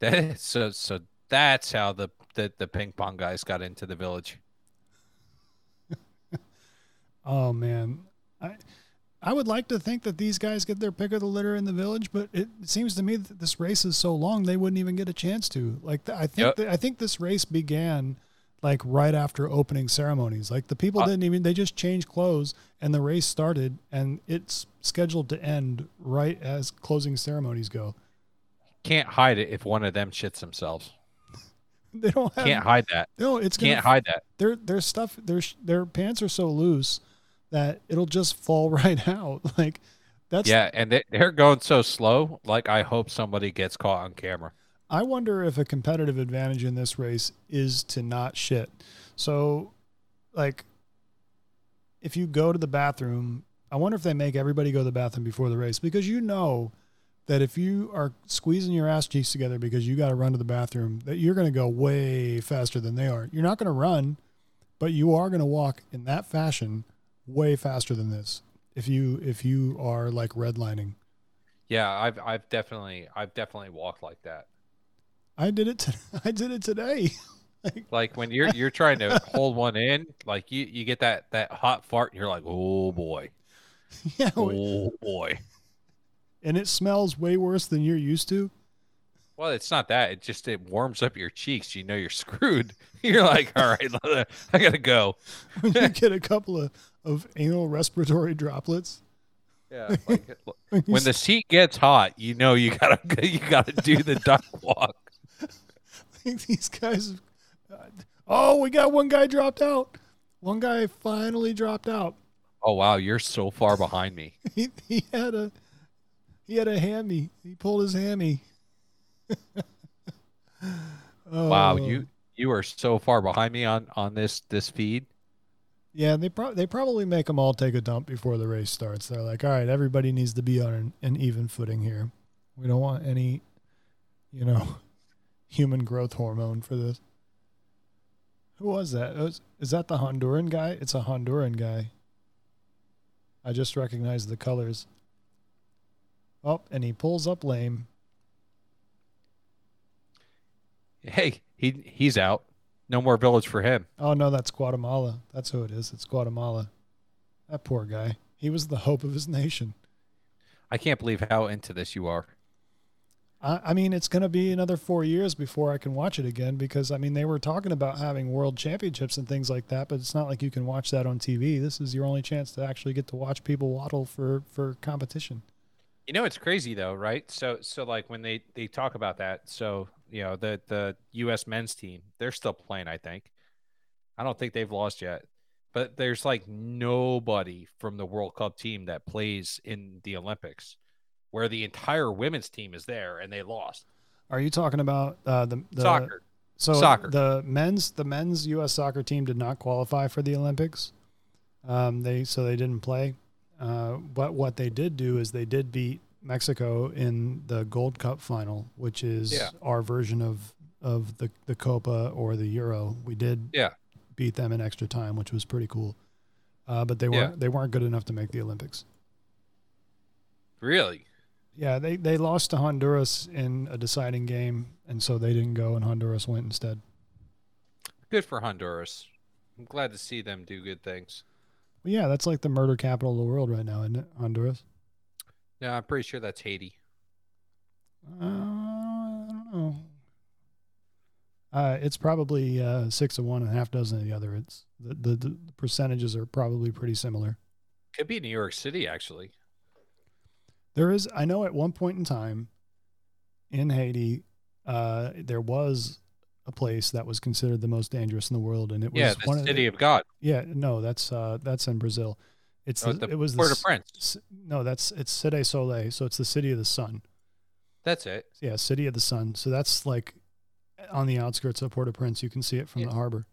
That- so so that's how the, the the ping pong guys got into the village. Oh man, I I would like to think that these guys get their pick of the litter in the village, but it seems to me that this race is so long they wouldn't even get a chance to. Like I think Yep. that, I think this race began like right after opening ceremonies. Like the people Uh, didn't even they just changed clothes and the race started and it's scheduled to end right as closing ceremonies go. Can't hide it if one of them shits themselves. They don't have Can't hide that. no. It's gonna Can't hide that. their their stuff their their pants are so loose that it'll just fall right out. Like that's Yeah, and they, they're going so slow. Like I hope somebody gets caught on camera. I wonder if a competitive advantage in this race is to not shit. So, like, if you go to the bathroom, I wonder if they make everybody go to the bathroom before the race because you know that if you are squeezing your ass cheeks together because you got to run to the bathroom, that you're going to go way faster than they are. You're not going to run, but you are going to walk in that fashion way faster than this. If you if you are like redlining, Yeah, I've I've definitely I've definitely walked like that. I did it. To, I did it today. Like when you're you're trying to hold one in, like you you get that that hot fart, and you're like, oh boy, yeah, oh boy. and it smells way worse than you're used to. Well, it's not that. It just it warms up your cheeks. You know you're screwed. You're like, all right, I gotta go. When you get a couple of, of anal respiratory droplets. Yeah. Like, When, the seat gets hot, you know you gotta you gotta do the duck walk. I think these guys, uh, oh, we got one guy dropped out. One guy finally dropped out. Oh wow, you're so far behind me. He, he had a he had a hammy. He pulled his hammy. Wow, Oh. you you are so far behind me on on this this feed. Yeah, they pro- they probably make them all take a dump before the race starts. They're like, all right, everybody needs to be on an, an even footing here. We don't want any, you know, human growth hormone for this. Who was that? Was- is that the Honduran guy? It's a Honduran guy. I just recognized the colors. Oh, and he pulls up lame. Hey, he he's out. No more village for him. Oh no, that's Guatemala. That's who it is. It's Guatemala. That poor guy. He was the hope of his nation. I can't believe how into this you are. I, I mean, it's going to be another four years before I can watch it again because I mean they were talking about having world championships and things like that, but it's not like you can watch that on TV. This is your only chance to actually get to watch people waddle for for competition. You know it's crazy though, right? So so like when they they talk about that, so you know the the U.S. men's team, they're still playing. I think. I don't think they've lost yet, but there's like nobody from the World Cup team that plays in the Olympics, where the entire women's team is there and they lost. Are you talking about uh, the, the Soccer. So Soccer. the men's the men's U.S. soccer team did not qualify for the Olympics. Um, they so they didn't play. Uh, but what they did do is they did beat Mexico in the Gold Cup final, which is Yeah. our version of of the the Copa or the Euro. We did Yeah. beat them in extra time, which was pretty cool. Uh, but they weren't they weren't good enough to make the Olympics. Really? Yeah, they, they lost to Honduras in a deciding game, and so they didn't go, and Honduras went instead. Good for Honduras. I'm glad to see them do good things. But yeah, that's like the murder capital of the world right now, isn't it? Honduras. Yeah, I'm pretty sure that's Haiti. Uh, I don't know. Uh, it's probably uh, six of one and a half dozen of the other. It's the, the the percentages are probably pretty similar. Could be New York City actually. There is, I know, at one point in time in Haiti, uh, there was a place that was considered the most dangerous in the world, and it was Yeah, one the of city of God. yeah, no, that's uh, that's in Brazil. It's Oh, the, the it was Port au s- Prince. no, that's it's Cité Soleil, so it's the city of the sun. That's it. Yeah, City of the Sun. So that's like on the outskirts of Port-au-Prince. You can see it from Yeah. the harbor.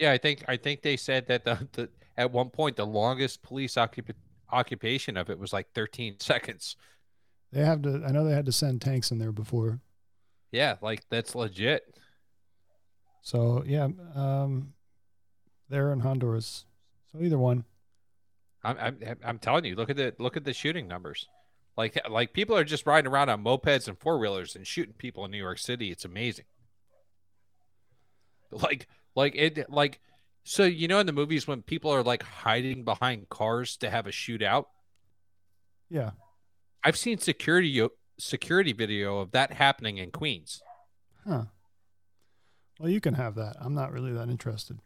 Yeah, I think I think they said that the, the at one point the longest police occup- occupation of it was like 13 seconds. They have to. I know they had to send tanks in there before. Yeah, like that's legit. So yeah, um, they're in Honduras. So either one. I'm, I'm I'm telling you, look at the look at the shooting numbers. Like like people are just riding around on mopeds and four wheelers and shooting people in New York City. It's amazing. Like like it like so you know in the movies when people are like hiding behind cars to have a shootout. Yeah. I've seen security security video of that happening in Queens. Huh. Well, you can have that. I'm not really that interested.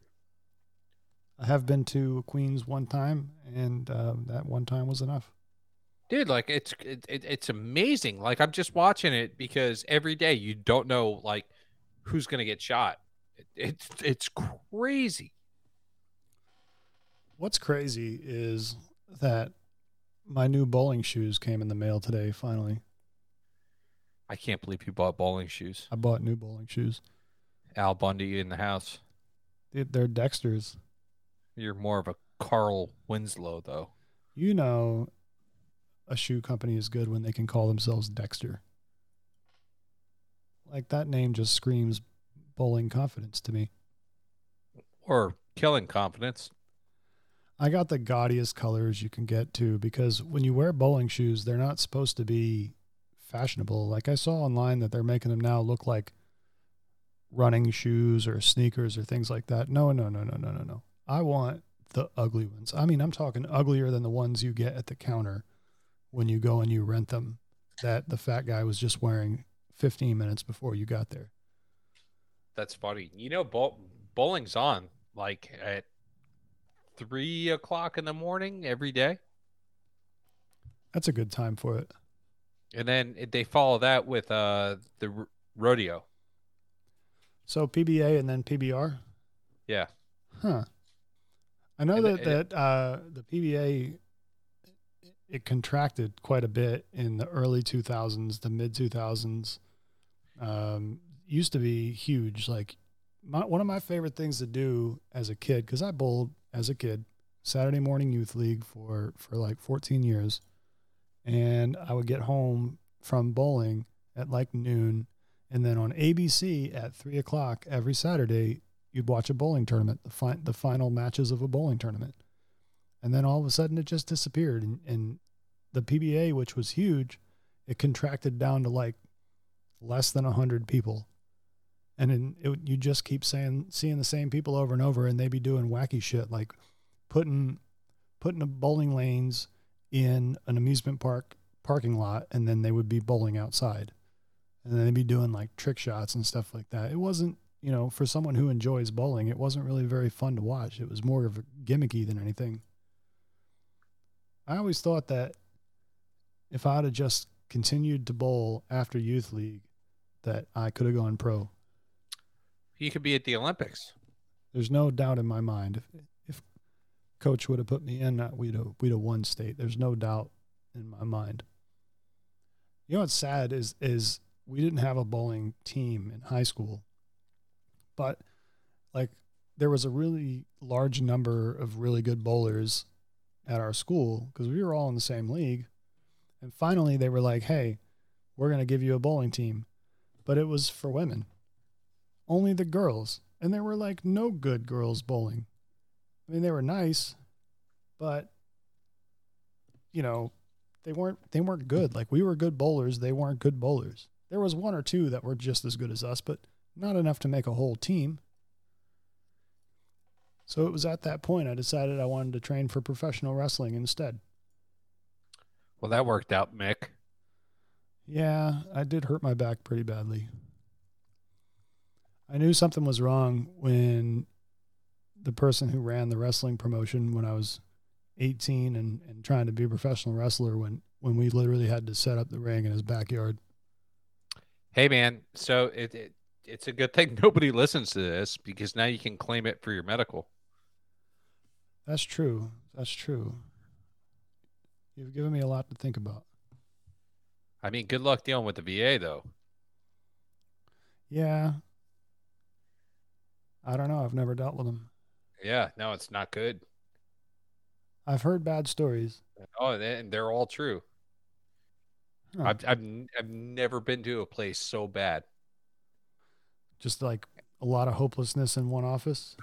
I have been to Queens one time, and uh, that one time was enough. Dude, like it's it, it, it's amazing. Like I'm just watching it because every day you don't know like who's gonna get shot. It, it's it's crazy. What's crazy is that my new bowling shoes came in the mail today. Finally, I can't believe you bought bowling shoes. I bought new bowling shoes. Al Bundy in the house. They- They're Dexter's. You're more of a Carl Winslow though. You know, a shoe company is good when they can call themselves Dexter. Like that name just screams bowling confidence to me. Or killing confidence. I got the gaudiest colors you can get too because when you wear bowling shoes, they're not supposed to be fashionable. Like I saw online that they're making them now look like running shoes or sneakers or things like that. No, no, no, no, no, no, no. I want the ugly ones. I mean, I'm talking uglier than the ones you get at the counter when you go and you rent them that the fat guy was just wearing 15 minutes before you got there. That's funny. You know, bowl, bowling's on like at three o'clock in the morning every day, That's a good time for it. and then they follow that with uh the r- rodeo. So PBA and then PBR. Yeah. Huh. I know that that uh, the PBA it contracted quite a bit in the early 2000s, the mid 2000s. Um, used to be huge. Like my, one of my favorite things to do as a kid, because I bowled as a kid, Saturday morning youth league for for like 14 years, and I would get home from bowling at like noon, and then on ABC at three o'clock every Saturday you'd watch a bowling tournament, the fi- the final matches of a bowling tournament, and then all of a sudden it just disappeared. And, and the PBA, which was huge, it contracted down to like less than hundred people, and then you just keep saying seeing the same people over and over, and they'd be doing wacky shit like putting putting the bowling lanes in an amusement park parking lot, and then they would be bowling outside, and then they'd be doing like trick shots and stuff like that. It wasn't you know for someone who enjoys bowling, it wasn't really very fun to watch. It was more of a gimmicky than anything. I always thought that if I'd have just continued to bowl after youth league, that I could have gone pro. You could be at the Olympics. There's no doubt in my mind. If if coach would have put me in, uh, we'd have we'd have won state. There's no doubt in my mind. You know what's sad is is we didn't have a bowling team in high school, but like there was a really large number of really good bowlers at our school because we were all in the same league. And finally, they were like, "Hey, we're gonna give you a bowling team," but it was for women, only the girls, and there were like no good girls bowling. I mean, they were nice, but you know, they weren't they weren't good. Like we were good bowlers, they weren't good bowlers. There was one or two that were just as good as us, but not enough to make a whole team. So it was at that point I decided I wanted to train for professional wrestling instead. Well, that worked out, Mick. Yeah, I did hurt my back pretty badly. I knew something was wrong when the person who ran the wrestling promotion when I was 18 and, and trying to be a professional wrestler when, when we literally had to set up the ring in his backyard. Hey, man. So it, it it's a good thing nobody listens to this because now you can claim it for your medical. That's true. That's true. You've given me a lot to think about. I mean, good luck dealing with the VA, though. Yeah. I don't know. I've never dealt with them. Yeah, no, it's not good. I've heard bad stories. Oh, and they're all true. Huh. I've, I've I've never been to a place so bad. Just like a lot of hopelessness in one office.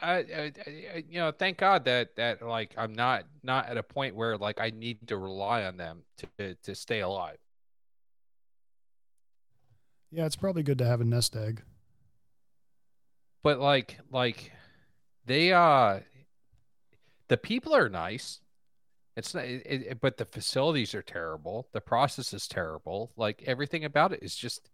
I, I, I, I, you know, thank God that that like I'm not not at a point where like I need to rely on them to to stay alive. Yeah, it's probably good to have a nest egg. But like like they uh the people are nice. It's not, it, it, but the facilities are terrible. The process is terrible. Like everything about it is just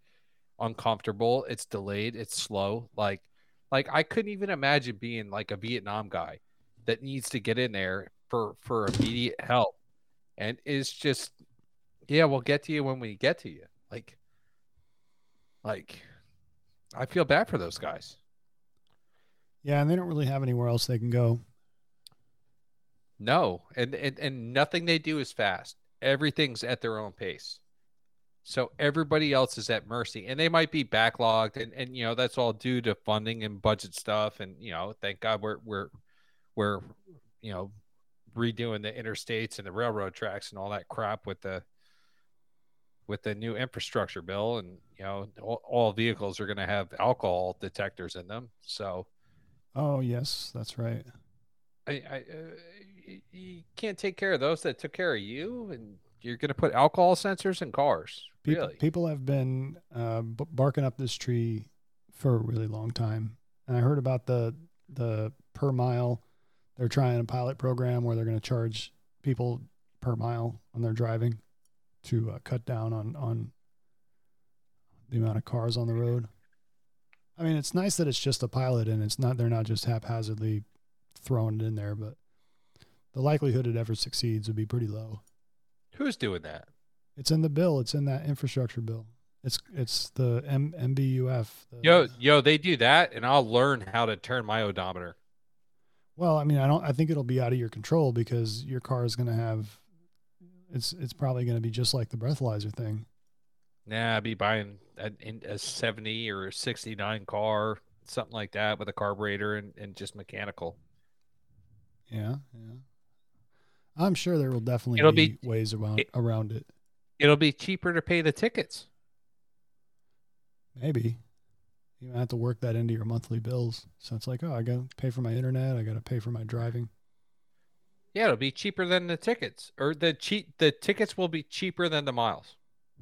uncomfortable. It's delayed. It's slow. Like, like I couldn't even imagine being like a Vietnam guy that needs to get in there for for immediate help, and is just, yeah, we'll get to you when we get to you. Like, like, I feel bad for those guys. Yeah, and they don't really have anywhere else they can go. No, and, and and nothing they do is fast. Everything's at their own pace. So everybody else is at mercy, and they might be backlogged, and and you know that's all due to funding and budget stuff, and you know thank God we're we're we're you know redoing the interstates and the railroad tracks and all that crap with the with the new infrastructure bill, and you know all, all vehicles are going to have alcohol detectors in them. So, oh yes, that's right. I, I uh, you can't take care of those that took care of you, and you're going to put alcohol sensors in cars. People, really? people have been uh, barking up this tree for a really long time, and I heard about the the per mile. They're trying a pilot program where they're going to charge people per mile when they're driving to uh, cut down on on the amount of cars on the road. I mean, it's nice that it's just a pilot and it's not they're not just haphazardly throwing it in there, but the likelihood it ever succeeds would be pretty low. Who's doing that? It's in the bill. It's in that infrastructure bill. It's it's the M- MBUF. The, Yo, yo, they do that, and I'll learn how to turn my odometer. Well, I mean, I don't. I think it'll be out of your control because your car is going to have. It's it's probably going to be just like the breathalyzer thing. Nah, I'd be buying a, a 70 or a 69 car, something like that, with a carburetor and, and just mechanical. Yeah, yeah. I'm sure there will definitely It'll be, be- ways around it- around it. It'll be cheaper to pay the tickets. Maybe. You have to work that into your monthly bills. So it's like, oh, I got to pay for my internet. I got to pay for my driving. Yeah, it'll be cheaper than the tickets, or the cheap. The tickets will be cheaper than the miles.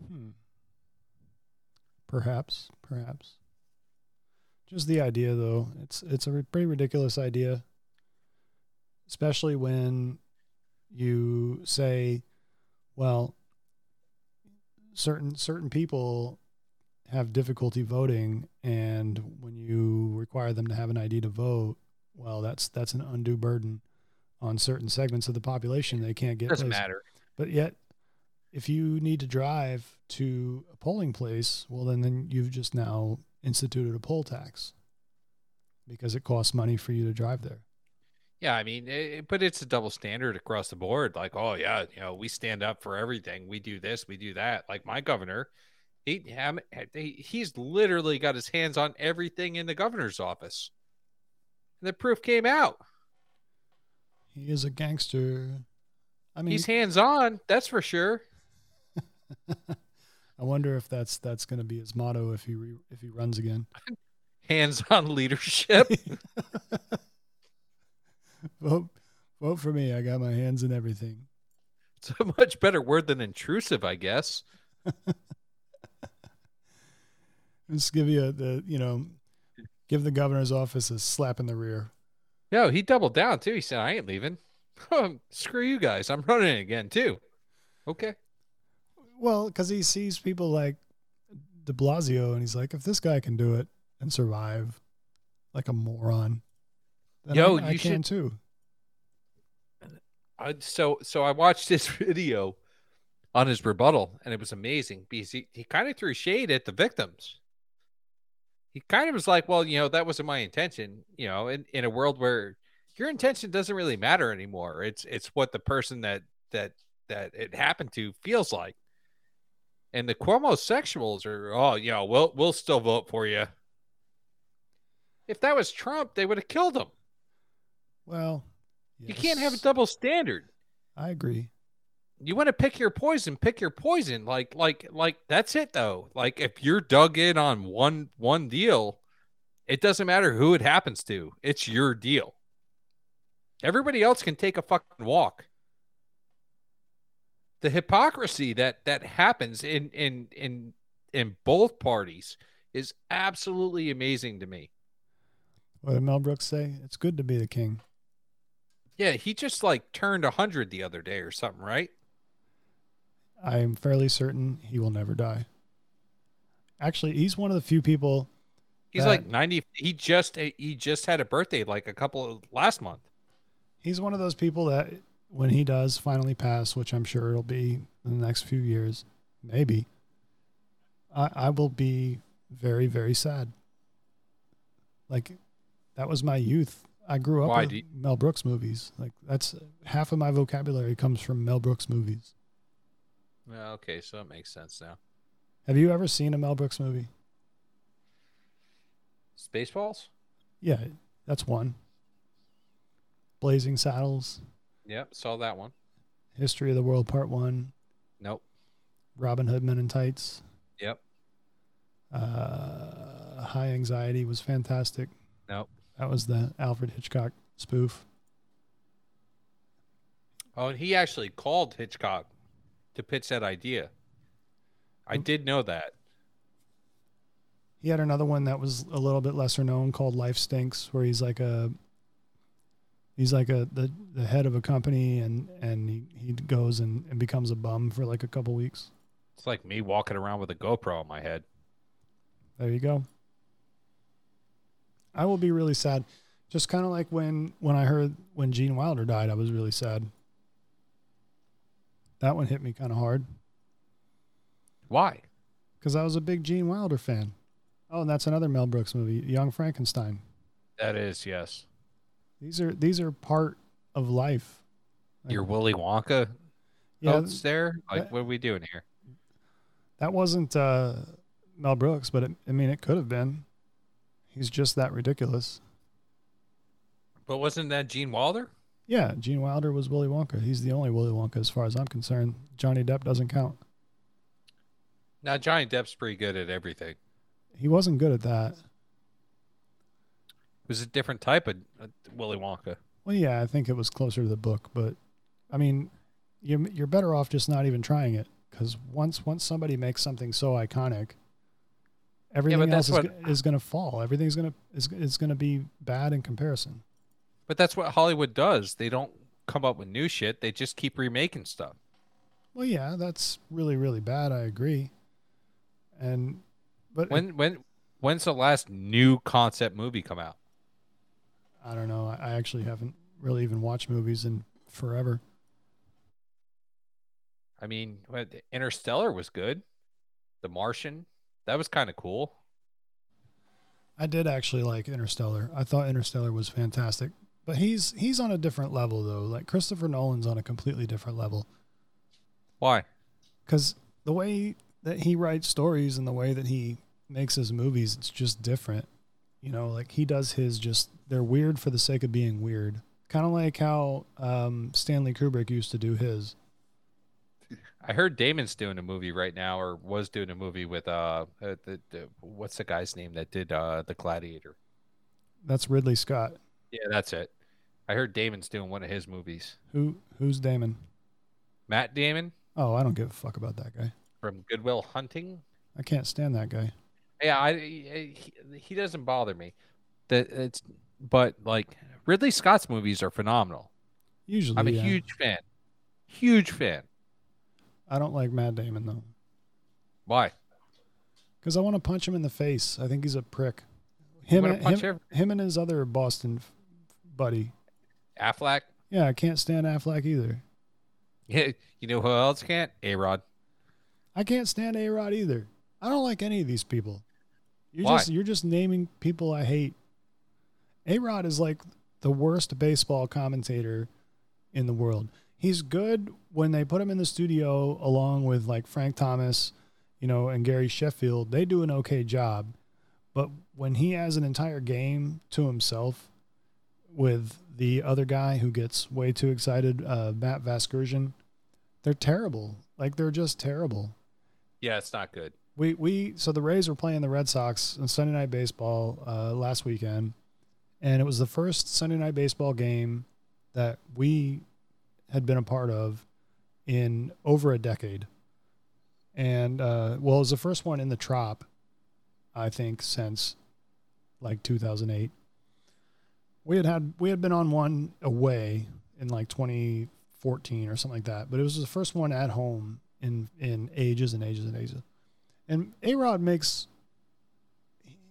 Hmm. Perhaps, perhaps. Just the idea, though, it's it's a pretty ridiculous idea, especially when you say, well, certain certain people have difficulty voting, and when you require them to have an ID to vote, well, that's that's an undue burden on certain segments of the population. They can't get. Doesn't matter. But yet, if you need to drive to a polling place, well, then, then you've just now instituted a poll tax because it costs money for you to drive there. Yeah, I mean, it, but it's a double standard across the board. Like, oh yeah, you know, we stand up for everything. We do this, we do that. Like my governor, he, he he's literally got his hands on everything in the governor's office. And the proof came out. He is a gangster. I mean, he's hands on. That's for sure. I wonder if that's that's going to be his motto if he re, if he runs again. hands on leadership. vote vote for me. I got my hands in everything. It's a much better word than intrusive, I guess. Just give you a, the you know, give the governor's office a slap in the rear. No, he doubled down too. He said, "I ain't leaving. Screw you guys. I'm running again too." Okay. Well, because he sees people like De Blasio, and he's like, if this guy can do it and survive like a moron, then Yo, I, I you can should- too. I, so so I watched this video on his rebuttal, and it was amazing because he, he kind of threw shade at the victims. He kind of was like, "Well, you know, that wasn't my intention." You know, in, in a world where your intention doesn't really matter anymore, it's it's what the person that that that it happened to feels like. And the Cuomo sexuals are, oh, yeah, we'll we'll still vote for you. If that was Trump, they would have killed him. Well, You can't have a double standard. I agree. you want to pick your poison pick your poison like like like that's it though like if you're dug in on one one deal it doesn't matter who it happens to it's your deal everybody else can take a fucking walk the hypocrisy that that happens in in in in both parties is absolutely amazing to me What did Mel Brooks say? It's good to be the king. Yeah he just like turned 100 the other day or something right I am fairly certain he will never die. Actually, he's one of the few people. he's That- like 90 he just eh, he just had a birthday like a couple of last month He's one of those people that when he does finally pass, which I'm sure it'll be in the next few years, maybe. I I will be very very sad. Like that was my youth. I grew up Why with you- Mel Brooks movies. Like that's half of my vocabulary comes from Mel Brooks movies. Yeah, okay, so it makes sense now. Have you ever seen a Mel Brooks movie? Spaceballs? Yeah, that's one. Blazing Saddles, Yep, saw that one. History of the World Part 1, Nope. Robin Hood Men in Tights. Yep. Uh, High Anxiety was fantastic. Nope. That was the Alfred Hitchcock spoof. Oh, and he actually called Hitchcock to pitch that idea. I Mm. did know that. He had another one that was a little bit lesser known called Life Stinks, where he's like a he's like a the, the head of a company and and he, he goes and, and becomes a bum for like a couple weeks. It's like me walking around with a GoPro on my head. There you go. I will be really sad. Just kind of like when when I heard when Gene Wilder died, I was really sad. That one hit me kind of hard Why? because I was a big Gene Wilder fan. Oh, and that's another Mel Brooks movie, Young Frankenstein. That is, yes. These are these are part of life. Like, Your Willy Wonka yeah, notes there? Like, that- what are we doing here? that wasn't uh, Mel Brooks, but it, I mean, it could have been. He's just that ridiculous. But wasn't that Gene Wilder? Yeah, Gene Wilder was Willy Wonka. He's the only Willy Wonka as far as I'm concerned. Johnny Depp doesn't count. Now, Johnny Depp's pretty good at everything. He wasn't good at that. It was a different type of uh, Willy Wonka. Well, yeah, I think it was closer to the book, but I mean, you you're better off just not even trying it because once once somebody makes something so iconic, everything else is, what- is going to fall. Everything's going to is is going to be bad in comparison. But that's what Hollywood does. They don't come up with new shit. They just keep remaking stuff. Well, yeah, that's really really bad. I agree. And but When when when's the last new concept movie come out? I don't know. I I actually haven't really even watched movies in forever. I mean, Interstellar was good. The Martian, that was kind of cool. I did actually like Interstellar. I thought Interstellar was fantastic. But he's he's on a different level though. Like Christopher Nolan's on a completely different level Why? cuz the way that he writes stories and the way that he makes his movies it's just different. You know, like he does his just they're weird for the sake of being weird. Kind of like how um, Stanley Kubrick used to do his. I heard Damon's doing a movie right now, or was doing a movie with uh, uh the, the what's the guy's name that did uh the Gladiator? That's Ridley Scott. Yeah, that's it. I heard Damon's doing one of his movies. Who who's Damon? Matt Damon Oh, I don't give a fuck about that guy. from Good Will Hunting. I can't stand that guy. Yeah, I he, he doesn't bother me. That it's but like Ridley Scott's movies are phenomenal. Usually, I'm a yeah. huge fan. Huge fan. I don't like Matt Damon though, Why? because I want to punch him in the face. I think he's a prick. Him, and, punch him, him and his other Boston f- buddy. Affleck? Yeah, I can't stand Affleck either. Yeah, you know who else can't? A Rod. I can't stand A Rod either. I don't like any of these people. You're Why? just you're just naming people I hate. A Rod is like the worst baseball commentator in the world. He's good when they put him in the studio along with like Frank Thomas, you know, and Gary Sheffield. They do an okay job. But when he has an entire game to himself with the other guy who gets way too excited, uh, Matt Vasgersian, they're terrible. Like they're just terrible. Yeah, it's not good. We we so the Rays were playing the Red Sox on Sunday Night Baseball uh, last weekend, and it was the first Sunday Night Baseball game that we had been a part of in over a decade. And uh, well, it was the first one in the Trop, I think, since like 2008. We had had we had been on one away in like 2014 or something like that, but it was the first one at home in in ages and ages and ages. And A Rod makes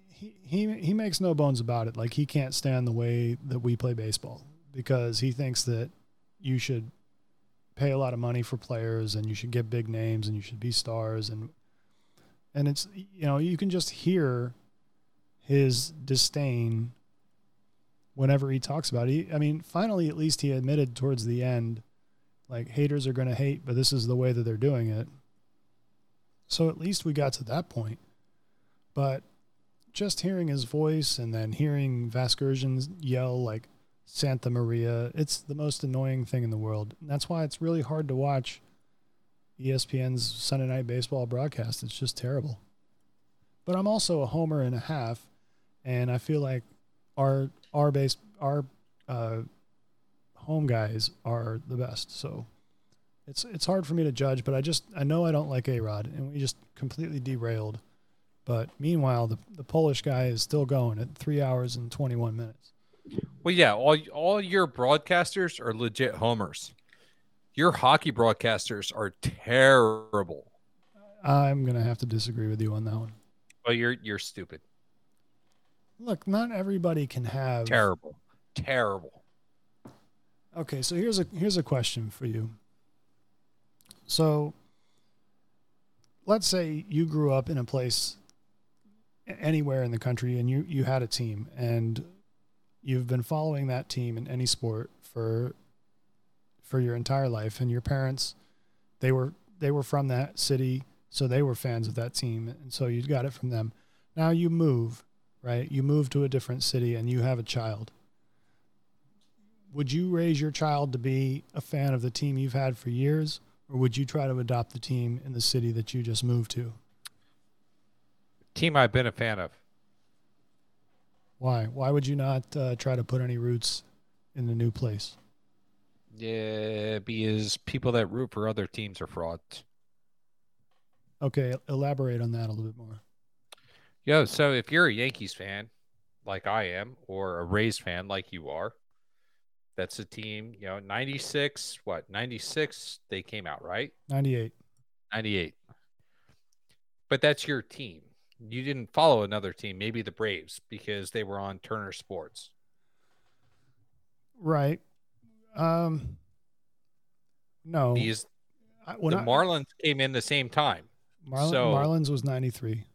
he, he he makes no bones about it. Like he can't stand the way that we play baseball because he thinks that you should pay a lot of money for players and you should get big names and you should be stars and and it's you know you can just hear his disdain whenever he talks about it. He, I mean, finally at least he admitted towards the end like haters are going to hate, but this is the way that they're doing it. So at least we got to that point. But just hearing his voice and then hearing Vasgersian yell like Santa Maria, it's the most annoying thing in the world. And that's why it's really hard to watch ESPN's Sunday Night Baseball broadcast. It's just terrible. But I'm also a homer and a half, and I feel like our our base our uh, home guys are the best. So it's it's hard for me to judge, but I just I know I don't like A Rod, and we just completely derailed. But meanwhile, the the Polish guy is still going at three hours and twenty one minutes. Well, yeah, all all your broadcasters are legit homers. Your hockey broadcasters are terrible. I'm gonna have to disagree with you on that one. Well, you're you're stupid. Look, not everybody can have Terrible. Terrible. Okay, so here's a here's a question for you. So let's say you grew up in a place anywhere in the country and you you had a team and you've been following that team in any sport for for your entire life and your parents they were they were from that city so they were fans of that team and so you got it from them. Now you move, right? You move to a different city and you have a child would you raise your child to be a fan of the team you've had for years or would you try to adopt the team in the city that you just moved to Team I've been a fan of. Why? Why would you not uh, try to put any roots in the new place? Yeah, because people that root for other teams are frauds. Okay, elaborate on that a little bit more. Yo, so if you're a Yankees fan, like I am, or a Rays fan, like you are, that's a team, you know, 96, what, 96, they came out, right? 98. 98. But that's your team. You didn't follow another team, maybe the Braves, because they were on Turner Sports. Right. Um, no. Because I- the I- Marlins came in the same time. Marlin, so- Marlins was 93.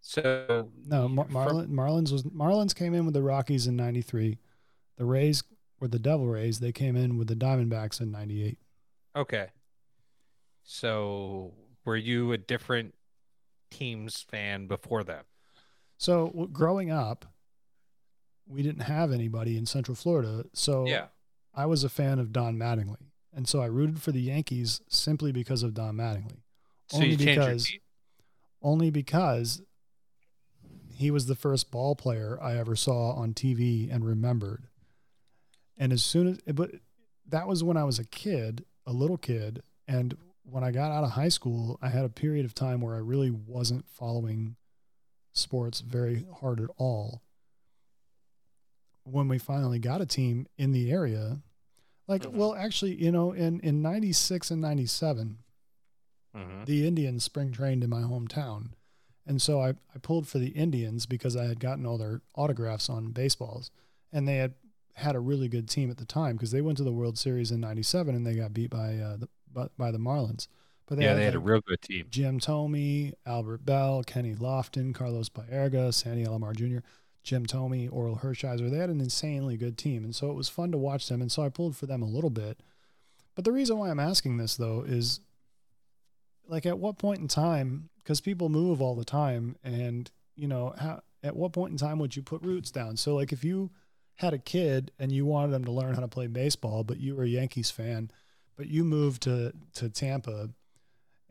So No, Mar- Marlin, Marlins was Marlins came in with the Rockies in 93. The Rays were the Devil Rays. They came in with the Diamondbacks in 98. Okay. So were you a different teams fan before that? So w- growing up, we didn't have anybody in Central Florida. So Yeah. I was a fan of Don Mattingly. And so I rooted for the Yankees simply because of Don Mattingly. So Only you changed your because- Only because he was the first ball player I ever saw on TV and remembered. And as soon as, but that was when I was a kid, a little kid. And when I got out of high school, I had a period of time where I really wasn't following sports very hard at all. When we finally got a team in the area, like, Mhm. well, actually, you know, in, in 96 and 97, Mhm. the Indians spring trained in my hometown. And so I, I pulled for the Indians because I had gotten all their autographs on baseballs. And they had had a really good team at the time because they went to the World Series in 97 and they got beat by, uh, the, by, by the Marlins. But Yeah, they had a real good team. Jim Thome, Albert Belle, Kenny Lofton, Carlos Baerga, Sandy Alomar Jr., Jim Thome, Orel Hershiser. They had an insanely good team. And so it was fun to watch them. And so I pulled for them a little bit. But the reason why I'm asking this, though, is like at what point in time, because people move all the time, and, you know, how, at what point in time would you put roots down? So, like, if you had a kid and you wanted them to learn how to play baseball, but you were a Yankees fan, but you moved to, to Tampa,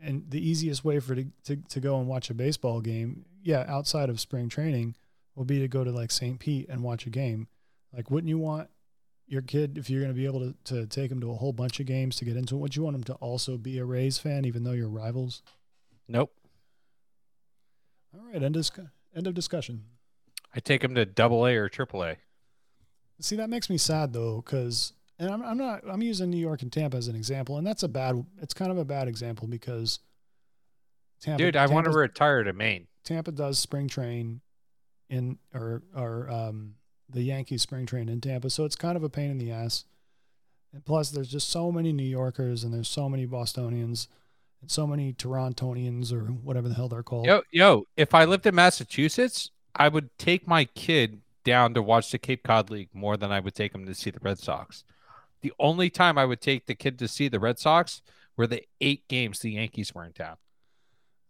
and the easiest way for to, to, to go and watch a baseball game, yeah, outside of spring training, will be to go to like St. Pete and watch a game. Like, wouldn't you want your kid, if you're going to be able to, to take them to a whole bunch of games to get into it, would you want them to also be a Rays fan, even though you're rivals? Nope. All right, end of, end of discussion. I take them to double A or triple A. See, that makes me sad though, because and I'm, I'm not I'm using New York and Tampa as an example, and that's a bad. It's kind of a bad example because Tampa. Dude, I want to retire to Maine. Tampa does spring train in or or um, the Yankees spring train in Tampa, so it's kind of a pain in the ass. And plus, there's just so many New Yorkers and there's so many Bostonians and so many Torontonians or whatever the hell they're called. Yo, yo, if I lived in Massachusetts, I would take my kid down to watch the Cape Cod League more than I would take him to see the Red Sox. The only time I would take the kid to see the Red Sox were the eight games the Yankees were in town.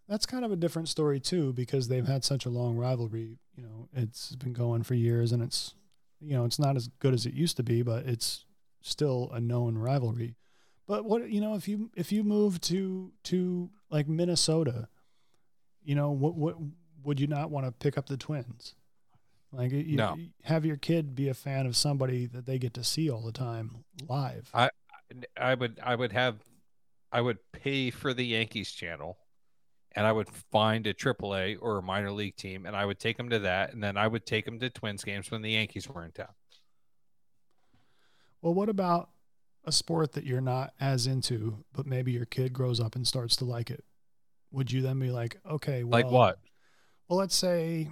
That's kind of a different story too, because they've had such a long rivalry. You know, it's been going for years, and it's you know it's not as good as it used to be, but it's still a known rivalry. But what you know, if you if you move to to like Minnesota, you know, what what would you not want to pick up the Twins? Like, you, No. you have your kid be a fan of somebody that they get to see all the time live. I I would I would have I would pay for the Yankees channel and I would find a triple A or a minor league team and I would take them to that and then I would take them to Twins games when the Yankees were in town. Well, what about a sport that you're not as into, but maybe your kid grows up and starts to like it? Would you then be like, okay, well, Like what? Well, let's say,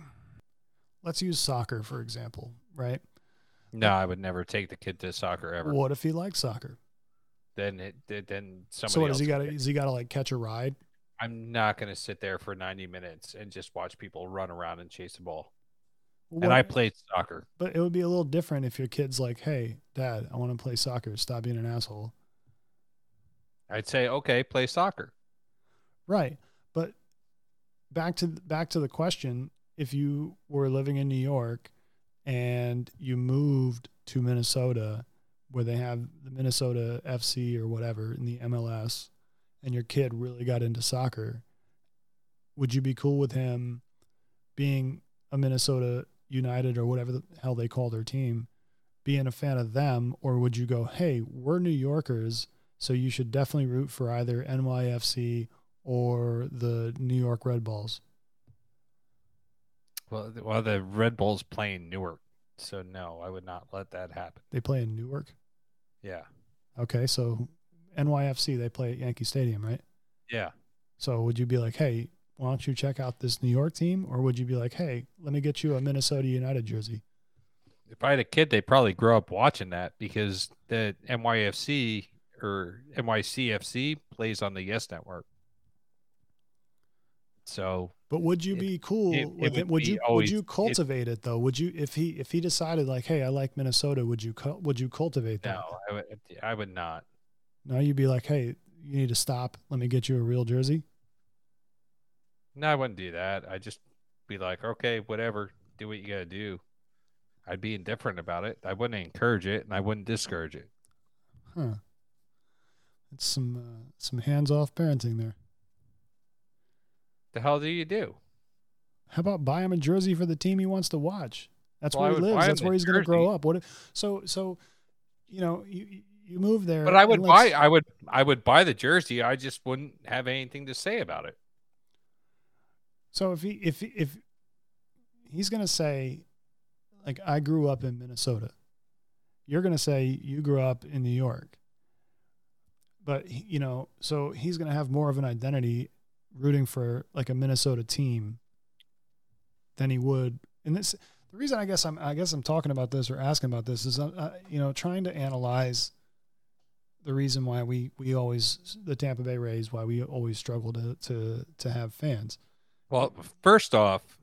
let's use soccer for example, right? No, I would never take the kid to soccer ever. What if he likes soccer? Then it then somebody so what does he got? Does he got to like catch a ride? I'm not going to sit there for 90 minutes and just watch people run around and chase the ball. Well, And I what- played soccer. but it would be a little different if your kid's like, "Hey, Dad, I want to play soccer. Stop being an asshole." I'd say, okay, play soccer. Right. But back to back to the question, if you were living in New York and you moved to Minnesota where they have the Minnesota FC or whatever in the MLS and your kid really got into soccer, would you be cool with him being a Minnesota United or whatever the hell they call their team, being a fan of them, or would you go, hey, we're New Yorkers, so you should definitely root for either NYFC or the New York Red Bulls? Well, well, the Red Bulls playing Newark, so no, I would not let that happen. They play in Newark. Yeah, Okay, so NYFC they play at Yankee Stadium, right? yeah. So would you be like, hey, why don't you check out this New York team, or would you be like, hey, let me get you a Minnesota United jersey? If I had a kid, they probably grow up watching that because the NYFC or NYCFC plays on the Yes Network. So But would you It- be cool it- it with it? would Would be you would you cultivate it though? Would you if he if he decided like, hey, I like Minnesota, would you would you cultivate that? no, I would, I would not. No, you'd be like, hey, you need to stop. Let me get you a real jersey. No, I wouldn't do that. I'd just be like, okay, whatever, do what you got to do. I'd be indifferent about it. I wouldn't encourage it, and I wouldn't discourage it. Huh. It's some uh, some hands off parenting there. The hell do you do? How about buy him a jersey for the team he wants to watch? That's Well, where he lives. That's where he's going to grow up. What? If, so so, you know, you you move there. But I would buy. I would. I would buy the jersey. I just wouldn't have anything to say about it. So if he if if he's going to say, like, I grew up in Minnesota, you're going to say you grew up in New York. But you know, so he's going to have more of an identity rooting for like a Minnesota team than he would. And this the reason I guess I'm I guess I'm talking about this or asking about this is uh, uh, you know trying to analyze the reason why we we always the Tampa Bay Rays why we always struggle to to to have fans. Well, first off,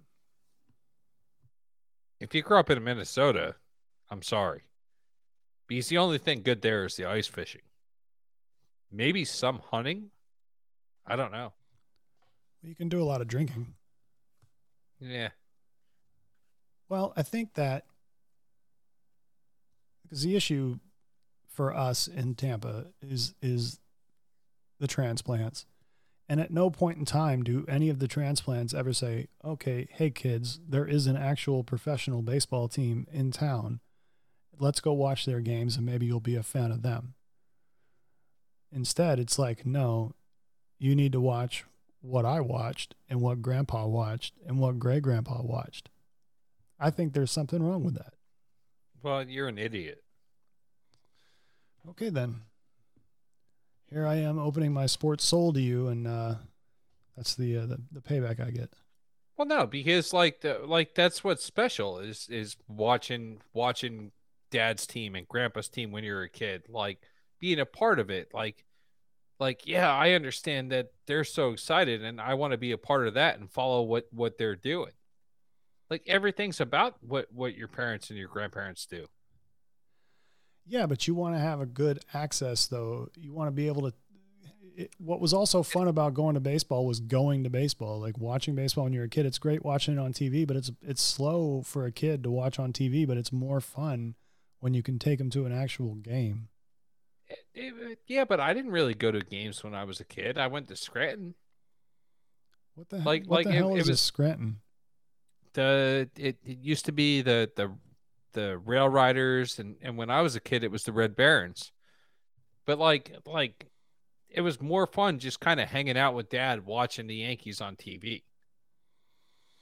if you grew up in Minnesota, I'm sorry, because the only thing good there is the ice fishing. Maybe some hunting. I don't know. You can do a lot of drinking. Yeah. Well, I think that because the issue for us in Tampa is is the transplants. And at no point in time do any of the transplants ever say, "Okay, hey kids, there is an actual professional baseball team in town. Let's go watch their games and maybe you'll be a fan of them." Instead, it's like, "No, you need to watch what I watched and what grandpa watched and what great grandpa watched." I think there's something wrong with that. Well, you're an idiot. Okay, then. Here I am opening my sports soul to you, and uh, that's the, uh, the the payback I get. Well, no, because like the like that's what's special is is watching watching dad's team and grandpa's team when you're a kid, like being a part of it. Like like yeah, I understand that they're so excited and I want to be a part of that and follow what what they're doing. Like everything's about what what your parents and your grandparents do. Yeah, but you want to have a good access, though. You want to be able to. It, what was also fun about going to baseball was going to baseball, like watching baseball when you're a kid. It's great watching it on TV, but it's it's slow for a kid to watch on TV. But it's more fun when you can take them to an actual game. It- it- yeah, but I didn't really go to games when I was a kid. I went to Scranton. What the hell? Like- what like the hell it is a was- Scranton? the it, it used to be the the the rail riders and and when i was a kid it was the red barons but like like it was more fun just kind of hanging out with dad watching the yankees on tv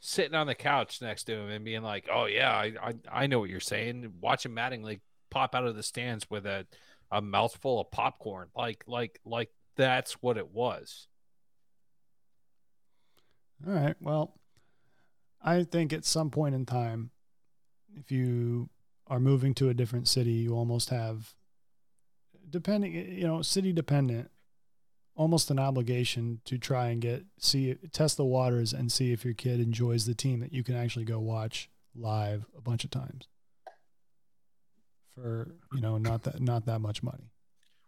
sitting on the couch next to him and being like oh yeah i i, I know what you're saying watching mattingly pop out of the stands with a a mouthful of popcorn. Like like like that's what it was. All right. Well, I think at some point in time, if you are moving to a different city, you almost have, depending, you know, city dependent, almost an obligation to try and get, see, test the waters and see if your kid enjoys the team that you can actually go watch live a bunch of times for, you know, not that, not that much money.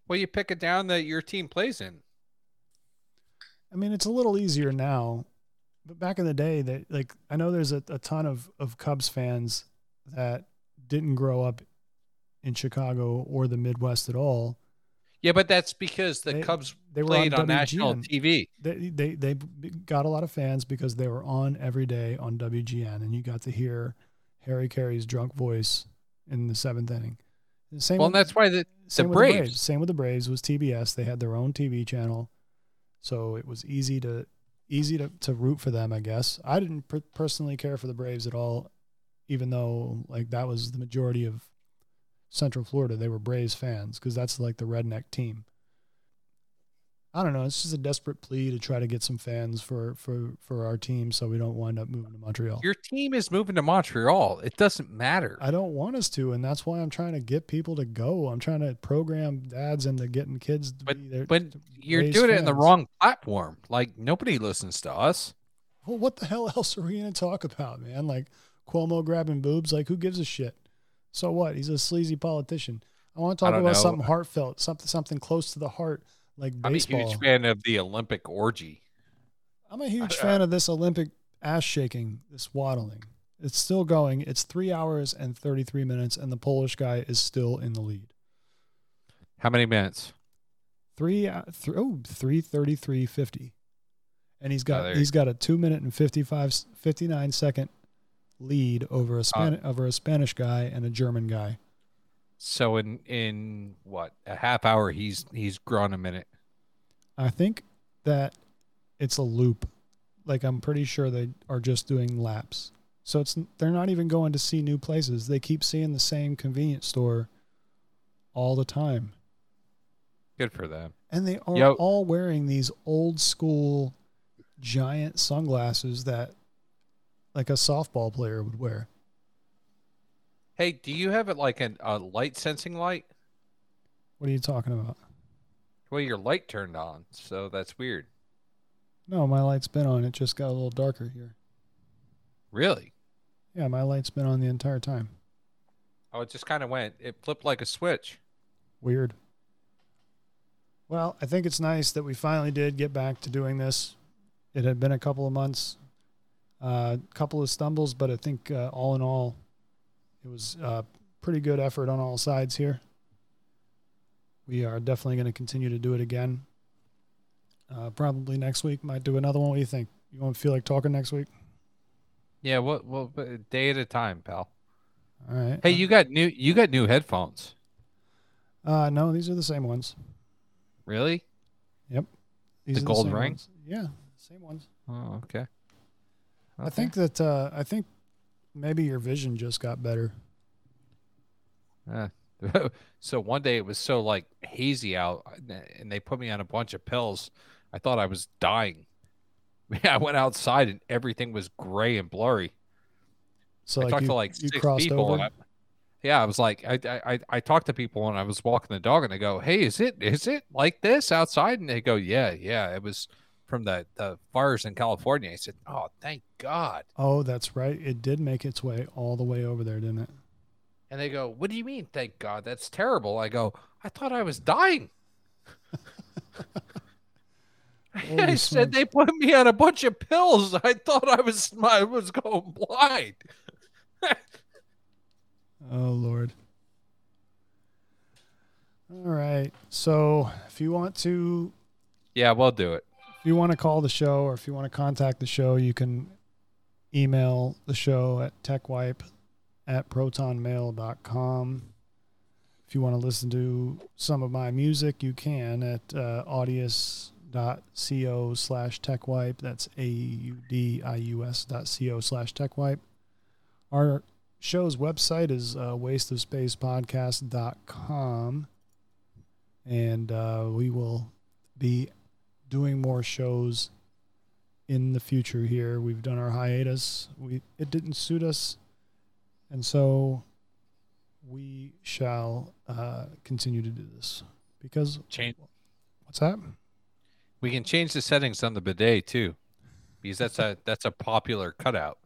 well you pick it down that your team plays in I mean, it's a little easier now, but back in the day, that like I know there's a, a ton of of Cubs fans that didn't grow up in Chicago or the Midwest at all. Yeah, but that's because the They- Cubs They were played on, on, national TV. They, they they got a lot of fans because they were on every day on WGN, and you got to hear Harry Caray's drunk voice in the seventh inning. The Same Well, with- and that's why the same the with Braves. Same with the Braves was TBS. They had their own TV channel, so it was easy to easy to, to root for them. I guess I didn't per- personally care for the Braves at all, even though like that was the majority of Central Florida. They were Braves fans because that's like the redneck team. I don't know. It's just a desperate plea to try to get some fans for for for our team, so we don't wind up moving to Montreal. Your team is moving to Montreal. It doesn't matter. I don't want us to, and that's why I'm trying to get people to go. I'm trying to program dads into getting kids to But- be there. But you're doing it in the wrong platform. Like nobody listens to us. Well, what the hell else are we to talk about, man? Like Cuomo grabbing boobs? Like who gives a shit? So what? He's a sleazy politician. I want to talk about know. something heartfelt, something something close to the heart, like I'm a huge fan of the Olympic orgy. I'm a huge I- fan of this Olympic ass shaking, this waddling. It's still going. It's three hours and 33 minutes, and the Polish guy is still in the lead. How many minutes? Three, uh, th- oh, 333.50. And he's Oh, got there he's got a two minute and 55, 59 second lead over a Span- over a Spanish guy and a German guy. So in in what a half hour, he's he's grown a minute. I think that it's a loop. Like I'm pretty sure they are just doing laps. So it's they're not even going to see new places. They keep seeing the same convenience store all the time. Good for them. And they are Yo. all wearing these old school giant sunglasses that like a softball player would wear. Hey, do you have it like an, a light sensing light? What are you talking about? Well, your light turned on, so that's weird. No, my light's been on. It just got a little darker here. Really? Yeah, my light's been on the entire time. Oh, it just kind of went. It flipped like a switch. Weird. Well, I think it's nice that we finally did get back to doing this. It had been a couple of months, a uh, couple of stumbles, but I think uh, all in all, it was a pretty good effort on all sides here. We are definitely going to continue to do it again. Uh, probably next week. Might do another one. What do you think? You want to feel like talking next week? Yeah. Well, well, day at a time, pal. All right. Hey, you got new you got new headphones. Uh, no, these are the same ones. Really? Yep. These The gold ring? ones. Yeah, same ones. Oh, okay. I think that uh, I think maybe your vision just got better. Uh, so one day it was so like hazy out, and they put me on a bunch of pills. I thought I was dying. I went outside and everything was gray and blurry. So I like talked you, to like six people. I, yeah, I was like, I, I I- I talked to people when I was walking the dog, and I go, "Hey, is it is it like this outside?" And they go, "Yeah, yeah, it was from the the fires in California." I said, "Oh, thank God." Oh, that's right. It did make its way all the way over there, didn't it? And they go, "What do you mean? Thank God? That's terrible." I go, "I thought I was dying." I said they put me on a bunch of pills. I thought I was I was going blind. Oh Lord. All right. So if you want to Yeah, we'll do it. If you want to call the show or if you want to contact the show, you can email the show at techwipe at protonmail.com. If you want to listen to some of my music, you can at uh, audius.co slash techwipe. That's A-U-D-I-U-S dot co slash techwipe. Our show's website is uh, wasteofspacepodcast.com. And uh, we will be doing more shows in the future here. We've done our hiatus. We it didn't suit us, and so we shall uh, continue to do this because Change. what's that? We can change the settings on the bidet too, because that's a that's a popular cutout.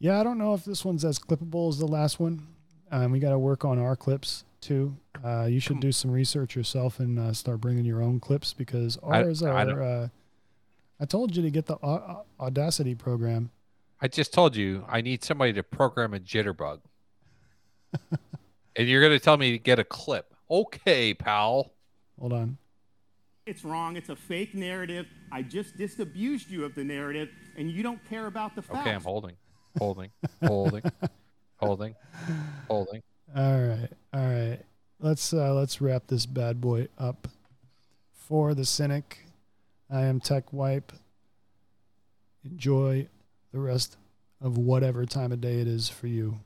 Yeah, I don't know if this one's as clippable as the last one. Um, we got to work on our clips too. Uh, you should do some research yourself and uh, start bringing your own clips because I- ours I don't- are. Uh, I told you to get the Au- Au- Audacity program. I just told you I need somebody to program a jitterbug, and you're gonna tell me to get a clip. Okay, pal. Hold on. It's wrong. It's a fake narrative. I just disabused you of the narrative, and you don't care about the facts. Okay, I'm holding, holding, holding. Holding. Holding. All right, all right. Let's uh, let's wrap this bad boy up. For the cynic, I am Tech Wipe. Enjoy the rest of whatever time of day it is for you.